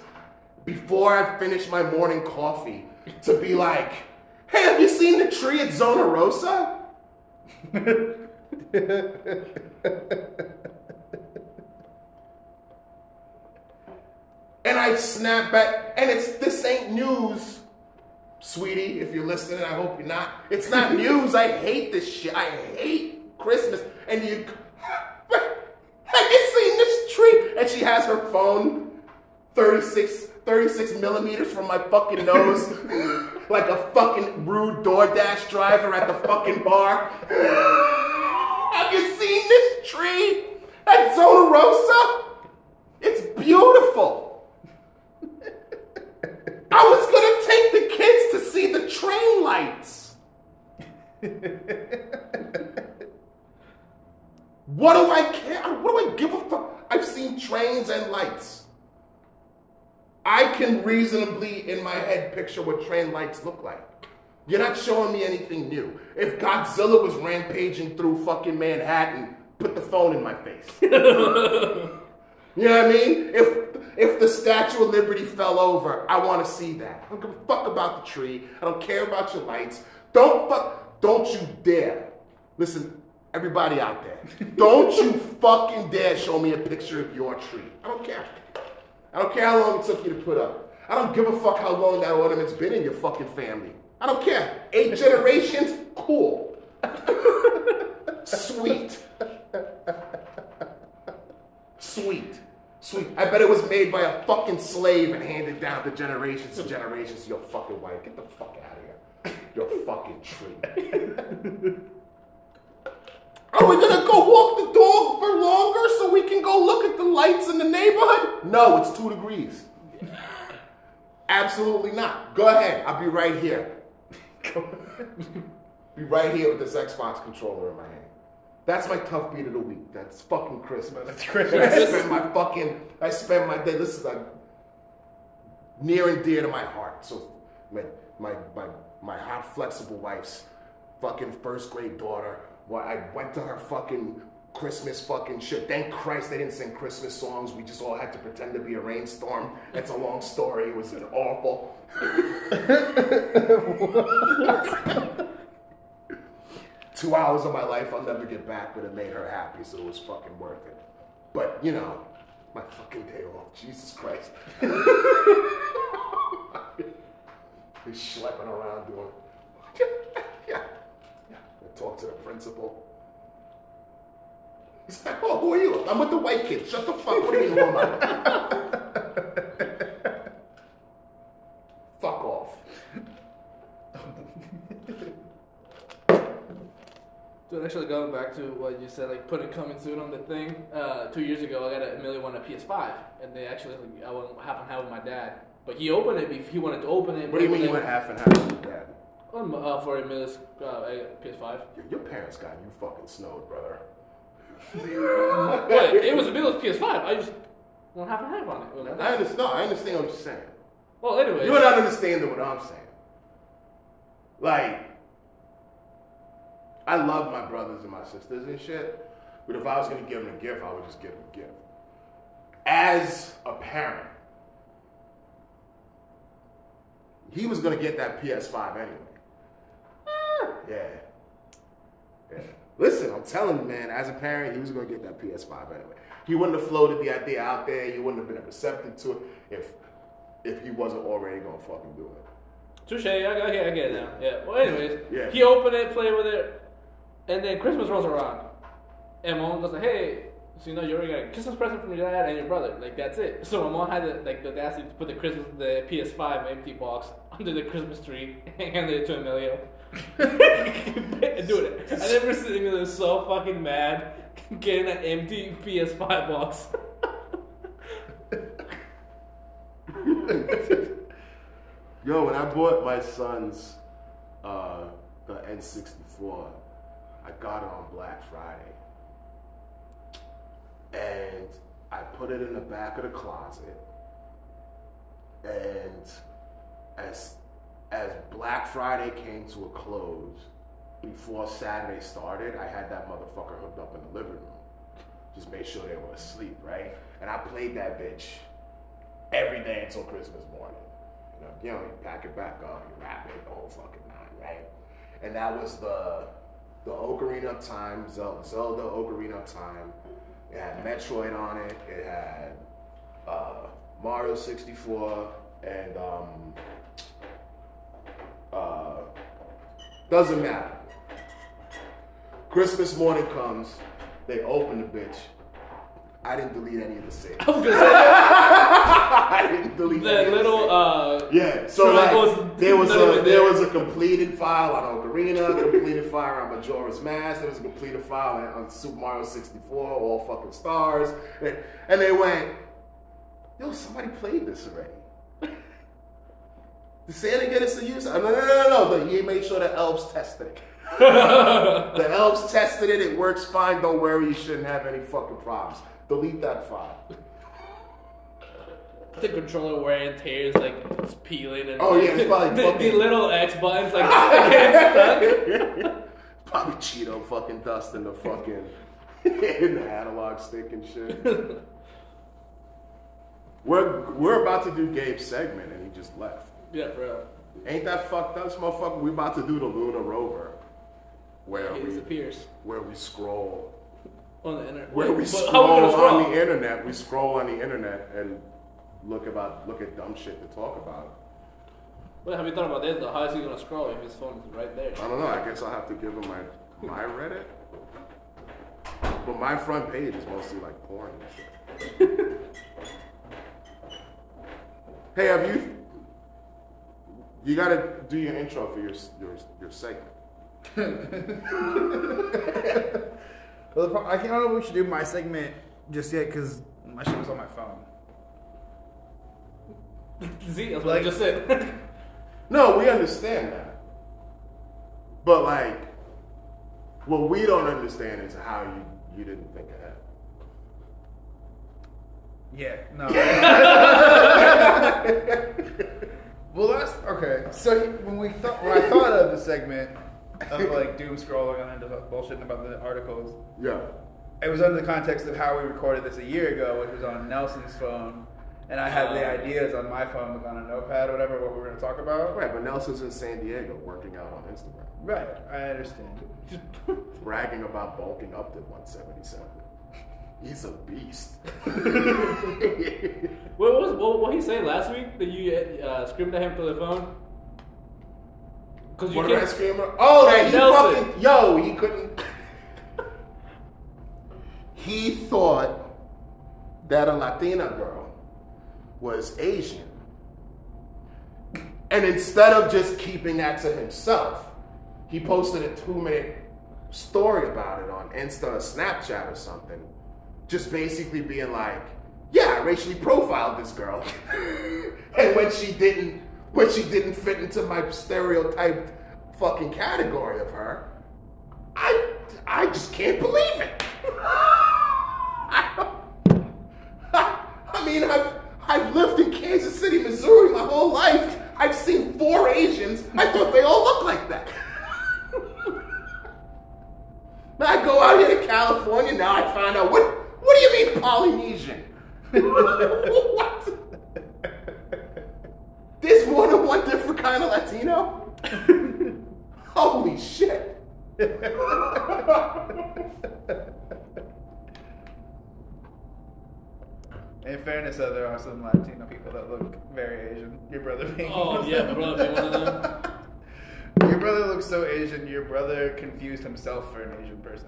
before I finish my morning coffee to be like, "Hey, have you seen the tree at Zona Rosa?" (laughs) and I snap back, and it's this ain't news, sweetie. If you're listening, I hope you're not. It's not (laughs) news. I hate this shit. I hate Christmas. And you, (laughs) have you seen this tree? And she has her phone 36, 36 millimeters from my fucking nose, (laughs) like a fucking rude DoorDash driver at the fucking bar. Have you seen this tree at Zona Rosa? It's beautiful. I was gonna take the kids to see the train lights. (laughs) what do I care? What do I give a fuck? I've seen trains and lights. I can reasonably, in my head, picture what train lights look like. You're not showing me anything new. If Godzilla was rampaging through fucking Manhattan, put the phone in my face. (laughs) you know what I mean? If if the Statue of Liberty fell over, I want to see that. I don't give a fuck about the tree. I don't care about your lights. Don't fuck. Don't you dare. Listen, everybody out there. Don't you fucking dare show me a picture of your tree. I don't care. I don't care how long it took you to put up. I don't give a fuck how long that ornament's been in your fucking family. I don't care. Eight (laughs) generations, cool. Sweet. Sweet. Sweet. I bet it was made by a fucking slave and handed down to generations and generations. Your fucking wife. Get the fuck out of here. Your fucking tree. (laughs) Are we gonna go walk the dog for longer so we can go look at the lights in the neighborhood? No, it's two degrees. Absolutely not. Go ahead. I'll be right here. (laughs) be right here with this Xbox controller in my hand. That's my tough beat of the week. That's fucking Christmas. That's Christmas. I spend my fucking, I spend my day, listen, I'm near and dear to my heart. So my, my, my, my hot, flexible wife's fucking first grade daughter, I went to her fucking Christmas fucking shit. Thank Christ they didn't sing Christmas songs. We just all had to pretend to be a rainstorm. It's a long story. It was an awful. (laughs) Two hours of my life I'll never get back, but it made her happy, so it was fucking worth it. But you know, my fucking day off. Jesus Christ. (laughs) He's schlepping around doing. Yeah, yeah. I talk to the principal. He's like, oh, who are you? I'm with the white kid. Shut the fuck. What do you mean, who am I? (laughs) fuck off. Dude, actually going back to what you said, like putting coming soon on the thing. Uh, two years ago, I got a Amelia one a PS5, and they actually I went half and half with my dad. But he opened it. He wanted to open it. What do you but mean you went half and half with dad? Um, uh, for Amelia's uh, PS5. Your, your parents got you fucking snowed, brother. But it was Amelia's PS5. I just don't have a half on it. I understand. No, I understand what you're saying. Well, anyway. You're not understanding what I'm saying. Like, I love my brothers and my sisters and shit. But if I was gonna give them a gift, I would just give them a gift. As a parent, he was gonna get that PS5 anyway. Yeah. Yeah. Listen, I'm telling you, man, as a parent, he was gonna get that PS5 anyway. He wouldn't have floated the idea out there, he wouldn't have been receptive to it if if he wasn't already gonna fucking do it. Touche. I, I, get- I get it now. Yeah. Well, anyways, Yeah. he opened it, played with it, and then Christmas rolls around, and mom goes like, "Hey, so you know you already got a Christmas present from your dad and your brother. Like that's it." (laughs) So my mom had the, like the audacity to put the Christmas, the PS5 empty box (laughs) under the Christmas tree (laughs) and handed it to Emilio. Dude, (laughs) I never seen Emilio so fucking mad getting an empty PS5 box. (laughs) Yo, when I bought my son's uh, the N64, I got it on Black Friday. And I put it in the back of the closet. And as as Black Friday came to a close, before Saturday started, I had that motherfucker hooked up in the living room. Just made sure they were asleep, right? And I played that bitch every day until Christmas morning. You know, you know, you pack it back up, you wrap it, the whole fucking nine, right? And that was the the Ocarina of Time, Zelda, Zelda Ocarina of Time. It had Metroid on it. It had uh, Mario 64 and um, uh, doesn't matter. Christmas morning comes, they open the bitch. I didn't delete any of the saves. I was gonna say (laughs) I didn't delete any the of the little uh, Yeah, so like, was- there was a there there. was a completed file on Ocarina, completed file on Majora's Mask, there was a completed file on, on Super Mario 64, all fucking stars, and, and they went, yo, somebody played this already. Did Santa get us a use? No, no, no, no, no. He made sure the elves tested it. (laughs) the elves tested it. It works fine. Don't worry. You shouldn't have any fucking problems. Delete that file. the controller wearing tears, like it's peeling and Oh, yeah, it's (laughs) probably the, the little X buttons like (laughs) getting stuck. Probably Cheeto fucking dust in the fucking in the analog stick and shit. we're we're about to do Gabe's segment and he just left. Yeah, bro. Ain't that fucked up, motherfucker? We about to do the Luna Rover, where He we disappears where we scroll on the internet. where we scroll, scroll? on the internet. We scroll on the internet and look about look at dumb shit to talk about. What have you thought about this? Though? How is he gonna scroll if his phone is right there? I don't know. I guess I'll have to give him my my Reddit. But my front page is mostly like porn and shit. (laughs) hey, have you? You gotta do your intro for your your your segment. (laughs) Well, the pro- I can't- I don't know if we should do my segment just yet because my shit was on my phone. (laughs) See, that's what I Like- just said. (laughs) No, we understand that. But like, what we don't understand is how you you didn't think ahead. Yeah, no. Well, that's okay. So he- when we thought, when I thought of the segment of like doom scrolling and into bullshitting about the articles, Yeah. it was under the context of how we recorded this a year ago, which was on Nelson's phone, and I had the Oh. ideas on my phone, like on a notepad or whatever, what we were going to talk about. Right, but Nelson's in San Diego working out on Instagram, Right, I understand. (laughs) bragging about bulking up to 177. He's a beast. (laughs) what was what, what he say last week that you uh, screamed at him through the phone? Because you What did I can't. scream? Oh, that he Nelson. fucking yo, he couldn't. he thought that a Latina girl was Asian, and instead of just keeping that to himself, he posted a two-minute story about it on Insta or Snapchat or something, just basically being like, "Yeah, I racially profiled this girl, (laughs) and when she didn't, when she didn't fit into my stereotyped fucking category of her, I, I just can't believe it." (laughs) (laughs) I mean, I've I've lived in Kansas City, Missouri my whole life. I've seen four Asians. I thought they all looked like that. Now I go out here to California now. I find out what. What do you mean Polynesian? What? There's more than one different kind of Latino. (laughs) Holy shit! In fairness, though, there are some Latino people that look very Asian. Your brother being oh, one Oh of yeah, my brother being one of them. (laughs) Your brother looks so Asian. Your brother confused himself for an Asian person.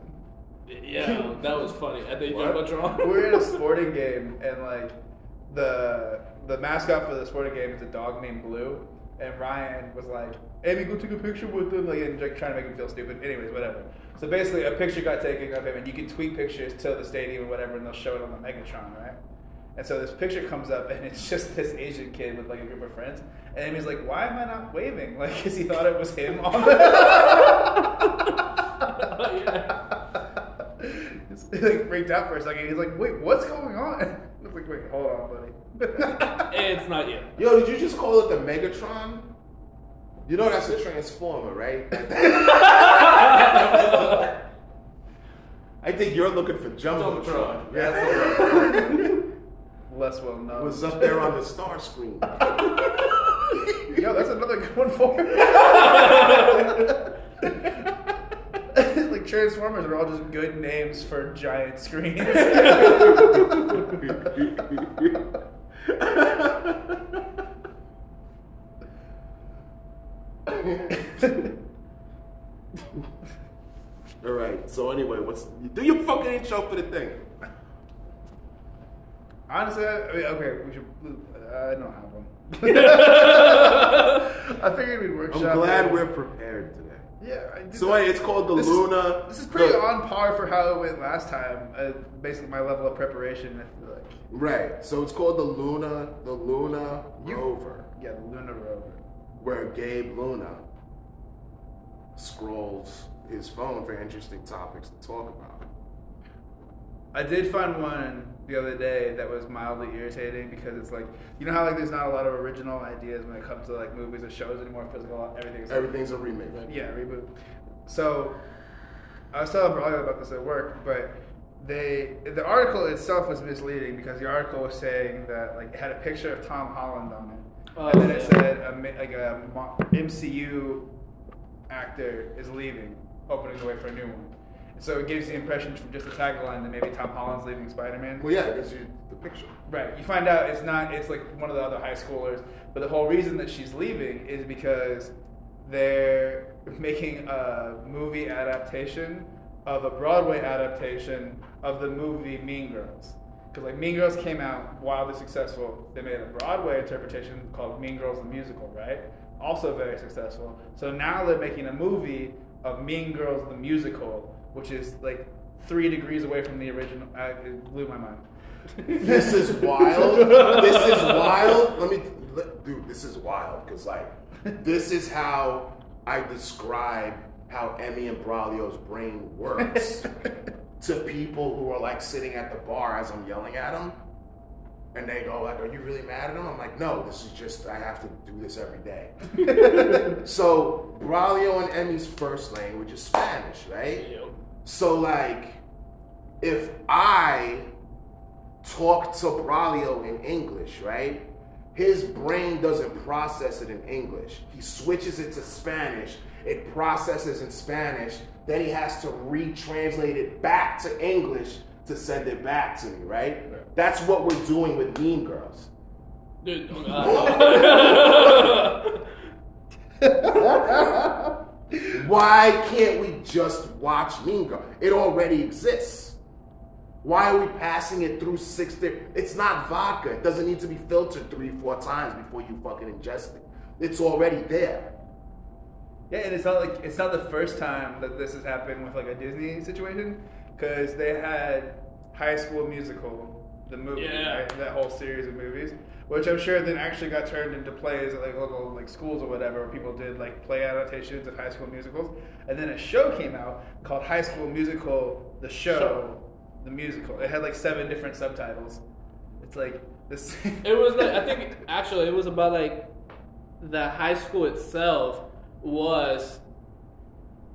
Yeah, that was funny. At the Jumbotron. we were in a (laughs) sporting game, and like the the mascot for the sporting game is a dog named Blue. And Ryan was like, "Amy, go take a picture with him," like, and like, trying to make him feel stupid. Anyways, whatever. So basically, a picture got taken of him, and you can tweet pictures to the stadium or whatever, and they'll show it on the Megatron, right? And so this picture comes up, and it's (laughs) just this Asian kid with like a group of friends, and Amy's like, "Why am I not waving?" (laughs) Like, because he thought it was him on the. (laughs) he like freaked out for a second. He's like, "Wait, what's going on?" (laughs) I was like, "Wait, hold on, buddy." (laughs) it's not you. Yo, did you just call it the Megatron? You know that's a transformer, right? I think you're looking for Jumbotron. Jumbotron. Yeah. Less well known. was up there on the star screen. Yo, that's another good one for like Transformers are all just good names for giant screens. All right. So anyway, what's do you fucking intro for the thing? Honestly, I mean, okay, we should. Uh, I don't have one. (laughs) I figured we'd be workshop. I'm glad it. we're prepared today. Yeah. I did So that. hey, it's called the This is- Luna. This is pretty the- on par for how it went last time. Uh, basically, my level of preparation. I feel like. Right. So it's called the Luna, the Luna You- Rover, Yeah, the Luna Rover. where Gabe Luna scrolls his phone for interesting topics to talk about. I did find one the other day that was mildly irritating because it's like you know how like there's not a lot of original ideas when it comes to like movies or shows anymore because like everything's like, Everything's a remake. yeah reboot. So I was telling Brian about this at work, but they the article itself was misleading because the article was saying that like it had a picture of Tom Holland on it, Oh, and then it said a, like a MCU actor is leaving, opening the way for a new one. So it gives the impression from just the tagline that maybe Tom Holland's leaving Spider-Man. Well, yeah, because you the picture. Right. You find out it's not. It's like one of the other high schoolers. But the whole reason that she's leaving is because they're (laughs) making a movie adaptation of a Broadway adaptation of the movie Mean Girls. Because like Mean Girls came out wildly successful. They made a Broadway interpretation called Mean Girls the musical, right? Also very successful. So now they're making a movie of Mean Girls the musical, which is like three degrees away from the original. I, it blew my mind. (laughs) This is wild. this is wild. Let me, let, dude. This is wild because like, this is how I describe how Emmy and Braulio's brain works (laughs) to people who are like sitting at the bar as I'm yelling at them, and they go like, "Are you really mad at him?" I'm like, "No, this is just I have to do this every day." (laughs) so Braulio and Emmy's first language is Spanish, right? Yep. So like, if I talk to Braulio in English, right? His brain doesn't process it in English. He switches it to Spanish. It processes in Spanish. Then he has to retranslate it back to English to send it back to me, right? That's what we're doing with Mean Girls. Dude, (laughs) uh, (laughs) (laughs) Why can't we just watch Mean Girls? It already exists. Why are we passing it through six different? It's not vodka. It doesn't need to be filtered three, four times before you fucking ingest it. It's already there. Yeah, and it's not like it's not the first time that this has happened with like a Disney situation, because they had High School Musical, the movie, Yeah. right? that whole series of movies, which I'm sure then actually got turned into plays at like local like schools or whatever, where people did like play adaptations of High School Musicals, and then a show came out called High School Musical: The Show, Show. the musical. It had like seven different subtitles. It's like this. (laughs) it was like I think actually it was about like the high school itself was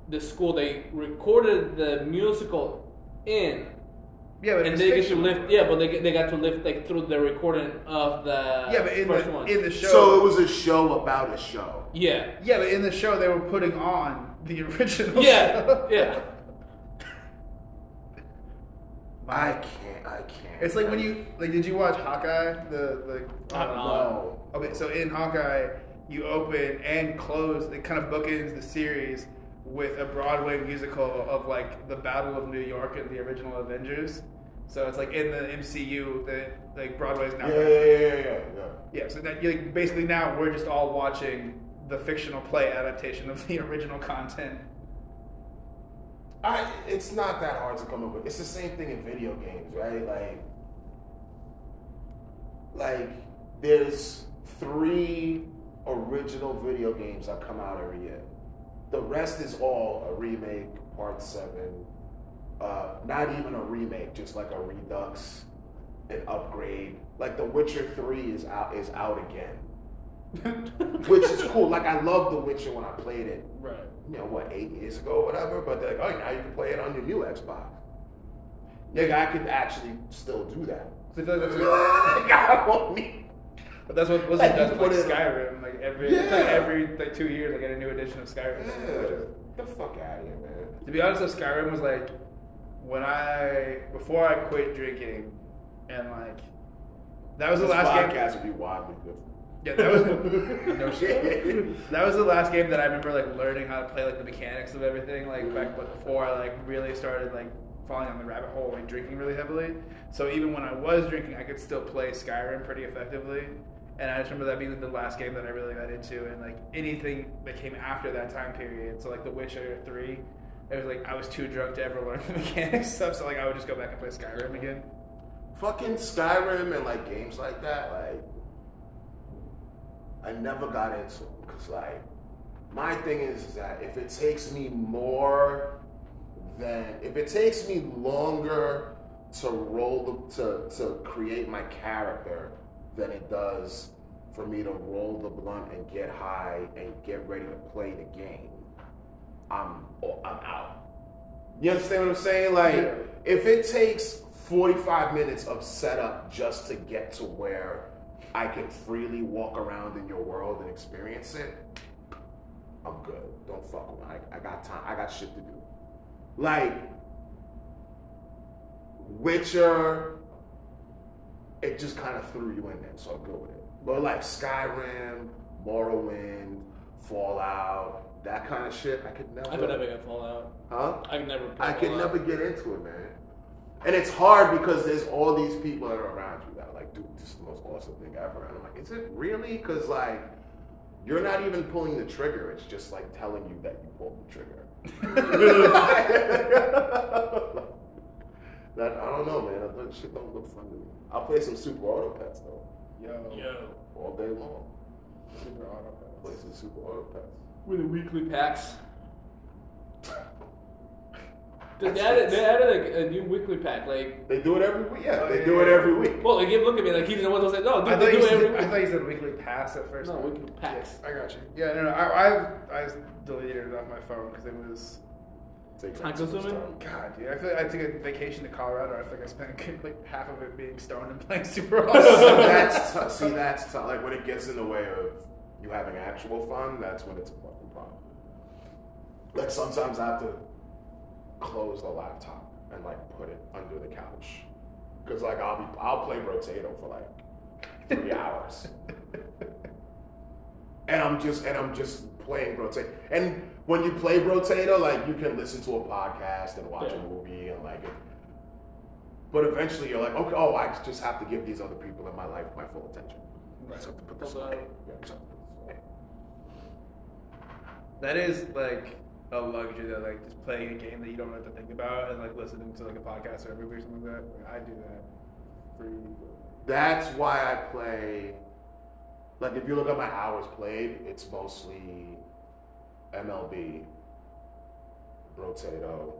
the school they recorded the musical in, Yeah, but and they get to lift. Yeah, but they they got to lift like through the recording of the Yeah, but in first the one. in the show. So it was a show about a show. yeah, yeah, but in the show they were putting on the (laughs) original. yeah, show. yeah. (laughs) I can't. I can't. It's like when you like. Did you watch Hawkeye? The the Uh, No. Okay, so in Hawkeye, you open and close. It kind of bookends the series with a Broadway musical of like the Battle of New York and the original Avengers. So it's like in the MCU, the like Broadway's now. Yeah, yeah, yeah, yeah, yeah. yeah. Yeah, so that, like, basically now we're just all watching the fictional play adaptation of the (laughs) original content. I, it's not that hard to come up with. It's the same thing in video games, right? Like, like there's three original video games that come out every year. The rest is all a remake, part seven. Uh, not even a remake, just like a redux, an upgrade. Like The Witcher Three is out is out again, (laughs) which is cool. Like I love The Witcher when I played it Right. you know, what, eight years ago or whatever, but they're like, oh, now you can play it on your new Xbox. Nigga, I could actually still do that. So I like that's (laughs) what, God, want me. But that's what Like, does like put it- Skyrim. Like every it's like every like two years, I get a new edition of Skyrim. Yeah, get the fuck out of here, man. To be honest, though, Skyrim was like when I before I quit drinking, and like that was the This last game. podcast would be wildly good. Yeah, that was (laughs) no shit. That was the last game that I remember like learning how to play like the mechanics of everything. Like back mm. before I like really started like falling on the rabbit hole like drinking really heavily. So even when I was drinking, I could still play Skyrim pretty effectively. And I just remember that being the last game that I really got into, and like anything that came after that time period. So like The Witcher Three, it was like I was too drunk to ever learn (laughs) the mechanics stuff. So like I would just go back and play Skyrim again. Fucking Skyrim and like games like that, like, I never got into because, like, my thing is, is that if it takes me more than, if it takes me longer to roll the, to, to create my character than it does for me to roll the blunt and get high and get ready to play the game, I'm, oh, I'm out. You understand what I'm saying? Like, Yeah. if it takes 45 minutes of setup just to get to where I can freely walk around in your world and experience it, I'm good. Don't fuck with me. I, I got time. I got shit to do. Like, Witcher, it just kind of threw you in there, so I'm good with it. But like Skyrim, Morrowind, Fallout, that kind of shit, I could never. I could never get Fallout. Huh? I could never. I could never get into it, man. And it's hard because there's all these people that are around you that are like, dude, this is the most awesome thing ever. And I'm like, is it really? Because like, you're not even pulling the trigger. It's just like telling you that you pulled the trigger. (laughs) (laughs) (laughs) that I don't know, man. That shit don't look fun to me. I'll play some Super Auto Pets though, Yo, Yo, all day long. super auto. Play some Super Auto Pets. with the weekly packs. (laughs) They added, they added like a new weekly pack. Like, They do it every week. Yeah, Oh, they yeah, do it every week. well, like, he look at me like he's the one that said, "No, I dude, thought, they do it said, every I thought week." you said weekly pass at first. No, weekly packs. I got you. Yeah, no, no. I I, I deleted it off my phone because it was. Takes Time up too much consuming? God, dude, I feel like I took a vacation to Colorado. I feel like I spent (laughs) like half of it being stoned and playing Super see, Awesome. (laughs) that's tough. See, that's tough. Like when it gets in the way of you having actual fun, that's when it's a fucking problem. Like sometimes I have to close the laptop and like put it under the couch because like I'll be I'll play Brotato for like three (laughs) hours, and I'm just and I'm just playing Brotato. And when you play Brotato, like you can listen to a podcast and watch Yeah. a movie and like it. But eventually you're like, okay, oh, I just have to give these other people in my life my full attention. Have to put this Hold Yeah, I just have to put this away. that is like a luxury that like just playing a game that you don't have to think about and like listening to like a podcast or a movie or something like that. I do that free. That's why I play. Like, if you look at my hours played, it's mostly MLB, Brotato,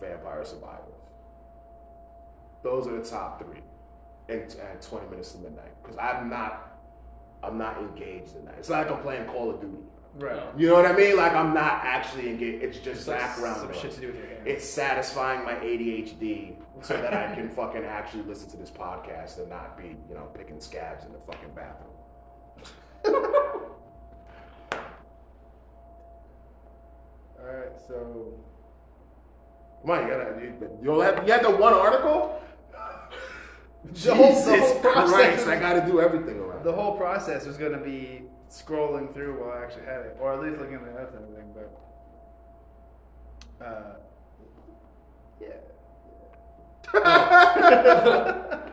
Vampire Survivors. Those are the top three, and, and 20 minutes to midnight. Because I'm not, I'm not engaged in that. It's not like I'm playing Call of Duty. Right. You know what I mean? Like I'm not actually engaged. It's just like background some shit to do with your hands. It's satisfying my ADHD so that I can (laughs) fucking actually listen to this podcast and not be, you know, picking scabs in the fucking bathroom. (laughs) All right, so Come on, you gotta. You, you, have, you had the one article. (laughs) The whole- Jesus the whole process. Christ! I got to do everything around. the whole process was going to be scrolling through while I actually had it, or at least looking at the notes and everything. But uh, yeah. (laughs) (laughs)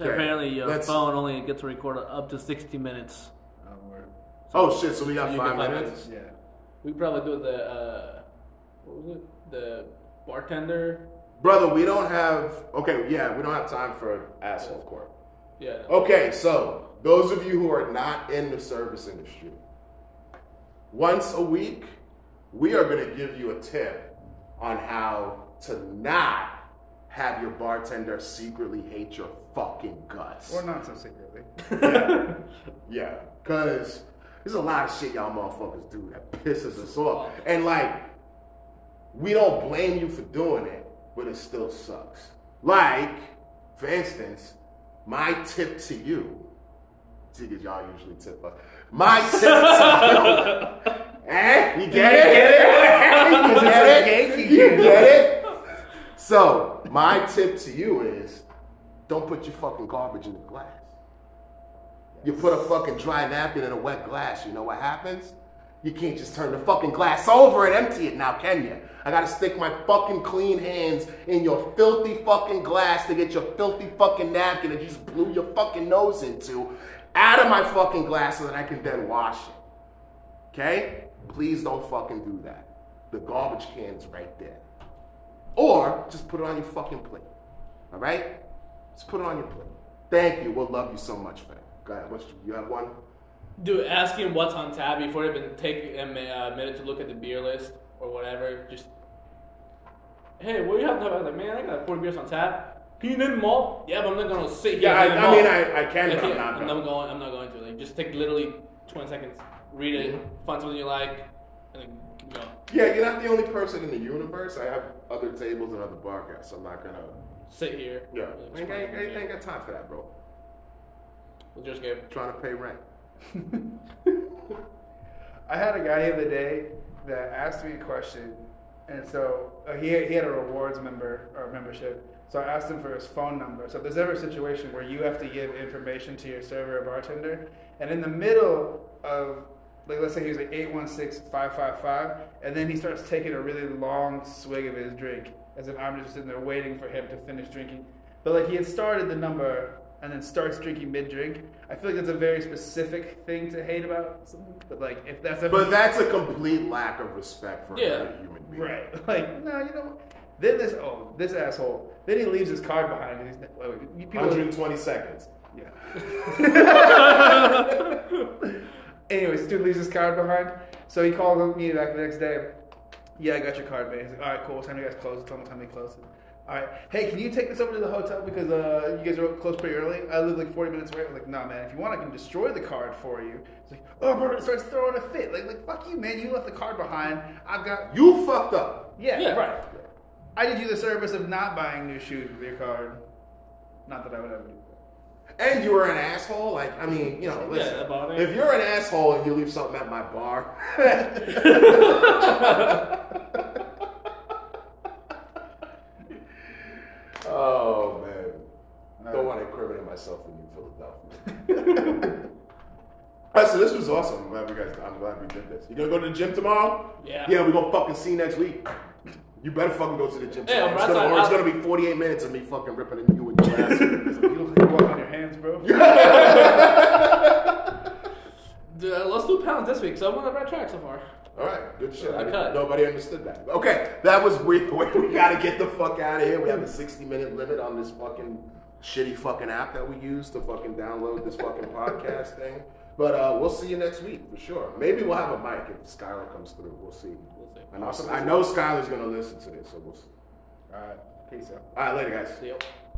Okay, Apparently, your let's- phone only gets to record up to 60 minutes. Um, we're- oh shit! So we got You five get five minutes. yeah. We probably do the uh, what was it? The bartender. Brother, we don't have. Okay, yeah, we don't have time for asshole court. Yeah. Okay, so those of you who are not in the service industry, once a week, we are going to give you a tip on how to not have your bartender secretly hate your fucking guts. Or not so secretly. (laughs) Yeah, yeah, because there's a lot of shit y'all motherfuckers do that pisses us off, and like, we don't blame you for doing it, but it still sucks. Like, for instance, my tip to you, see, because y'all usually tip us. My tip to you, (laughs) eh? You get it? You get it? (laughs) You get it? So, my tip to you is, don't put your fucking garbage in the glass. You put a fucking dry napkin in a wet glass, you know what happens? You can't just turn the fucking glass over and empty it now, can you? I gotta stick my fucking clean hands in your filthy fucking glass to get your filthy fucking napkin that you just blew your fucking nose into out of my fucking glass so that I can then wash it. Okay? Please don't fucking do that. The garbage can's right there. Or just put it on your fucking plate. All right? Just put it on your plate. Thank you. We'll love you so much for that. Go ahead. What's, you have one? Dude, ask him what's on tap before even take a uh, minute to look at the beer list or whatever. Just, hey, what do you have? to have? I was like, man, I got 40 beers on tap. Can you name them all? Yeah, but I'm not gonna sit here. Yeah, I, I mean. I, I can, but I'm can't- I'm not going. I'm not going to. Like, just take literally 20 seconds, read it, find something you like, and then going. Yeah, you're not the only person in the universe. I have other tables and other bar guests. So I'm not gonna. Sit here. Yeah, Like, I I I ain't got time for that, bro. We'll just give. trying to pay rent. (laughs) I had a guy the other day that asked me a question, and so uh, he, he had a rewards member or membership. So I asked him for his phone number. So if there's ever a situation where you have to give information to your server or bartender, and in the middle of like let's say he was like eight one six five five five, and then he starts taking a really long swig of his drink, as if I'm just sitting there waiting for him to finish drinking. But like he had started the number and then starts drinking mid drink. I feel like that's a very specific thing to hate about something. But like if that's ever But that's a complete lack of respect for Yeah. another human being. Right. (laughs) Like, no, you know what? Then this, oh, this asshole. Then he leaves his card behind. And he's, well, you- people, 120 seconds. yeah. (laughs) Anyways, dude leaves his card behind. So he called me back the next day. Yeah, I got your card, man. He's like, all right, cool. What time do you guys close? Tell me what time they close. All right. Hey, can you take this over to the hotel because uh, you guys are close pretty early? I live like 40 minutes away. I was like, nah, man. If you want, I can destroy the card for you. He's like, oh, bro, it starts throwing a fit. Like, like, fuck you, man. You left the card behind. I've got You fucked up. yeah, Yeah. right. I did you the service of not buying new shoes with your card. Not that I would ever do that. And you were an asshole. Like, I mean, you know, Yeah, listen. that bothers. if you're an asshole and you leave something at my bar, (laughs) (laughs) (laughs) oh man, don't want to incriminate myself in New Philadelphia. (laughs) All right, so this was awesome. I'm glad we guys. I'm glad we did this. You gonna go to the gym tomorrow? Yeah. Yeah, we gonna fucking see next week. You better fucking go to the gym Hey, tomorrow. I'm it's gonna, or it's gonna be 48 minutes of me fucking ripping into you with your ass. (laughs) You look like walk on your hands, bro. (laughs) Dude, I lost two pounds this week, so I'm on the right track so far. All right, good shit. I. Nobody understood that. Okay, that was weird. (laughs) We gotta get the fuck out of here. We have a 60 minute limit on this fucking shitty fucking app that we use to fucking download this fucking podcast thing. But uh, we'll see you next week for sure. Maybe we'll have a mic if Skylar comes through. We'll see. We'll see. I know, I know Skylar's gonna listen to this, so we'll see. All right. Peace out. All right, later, guys. See you.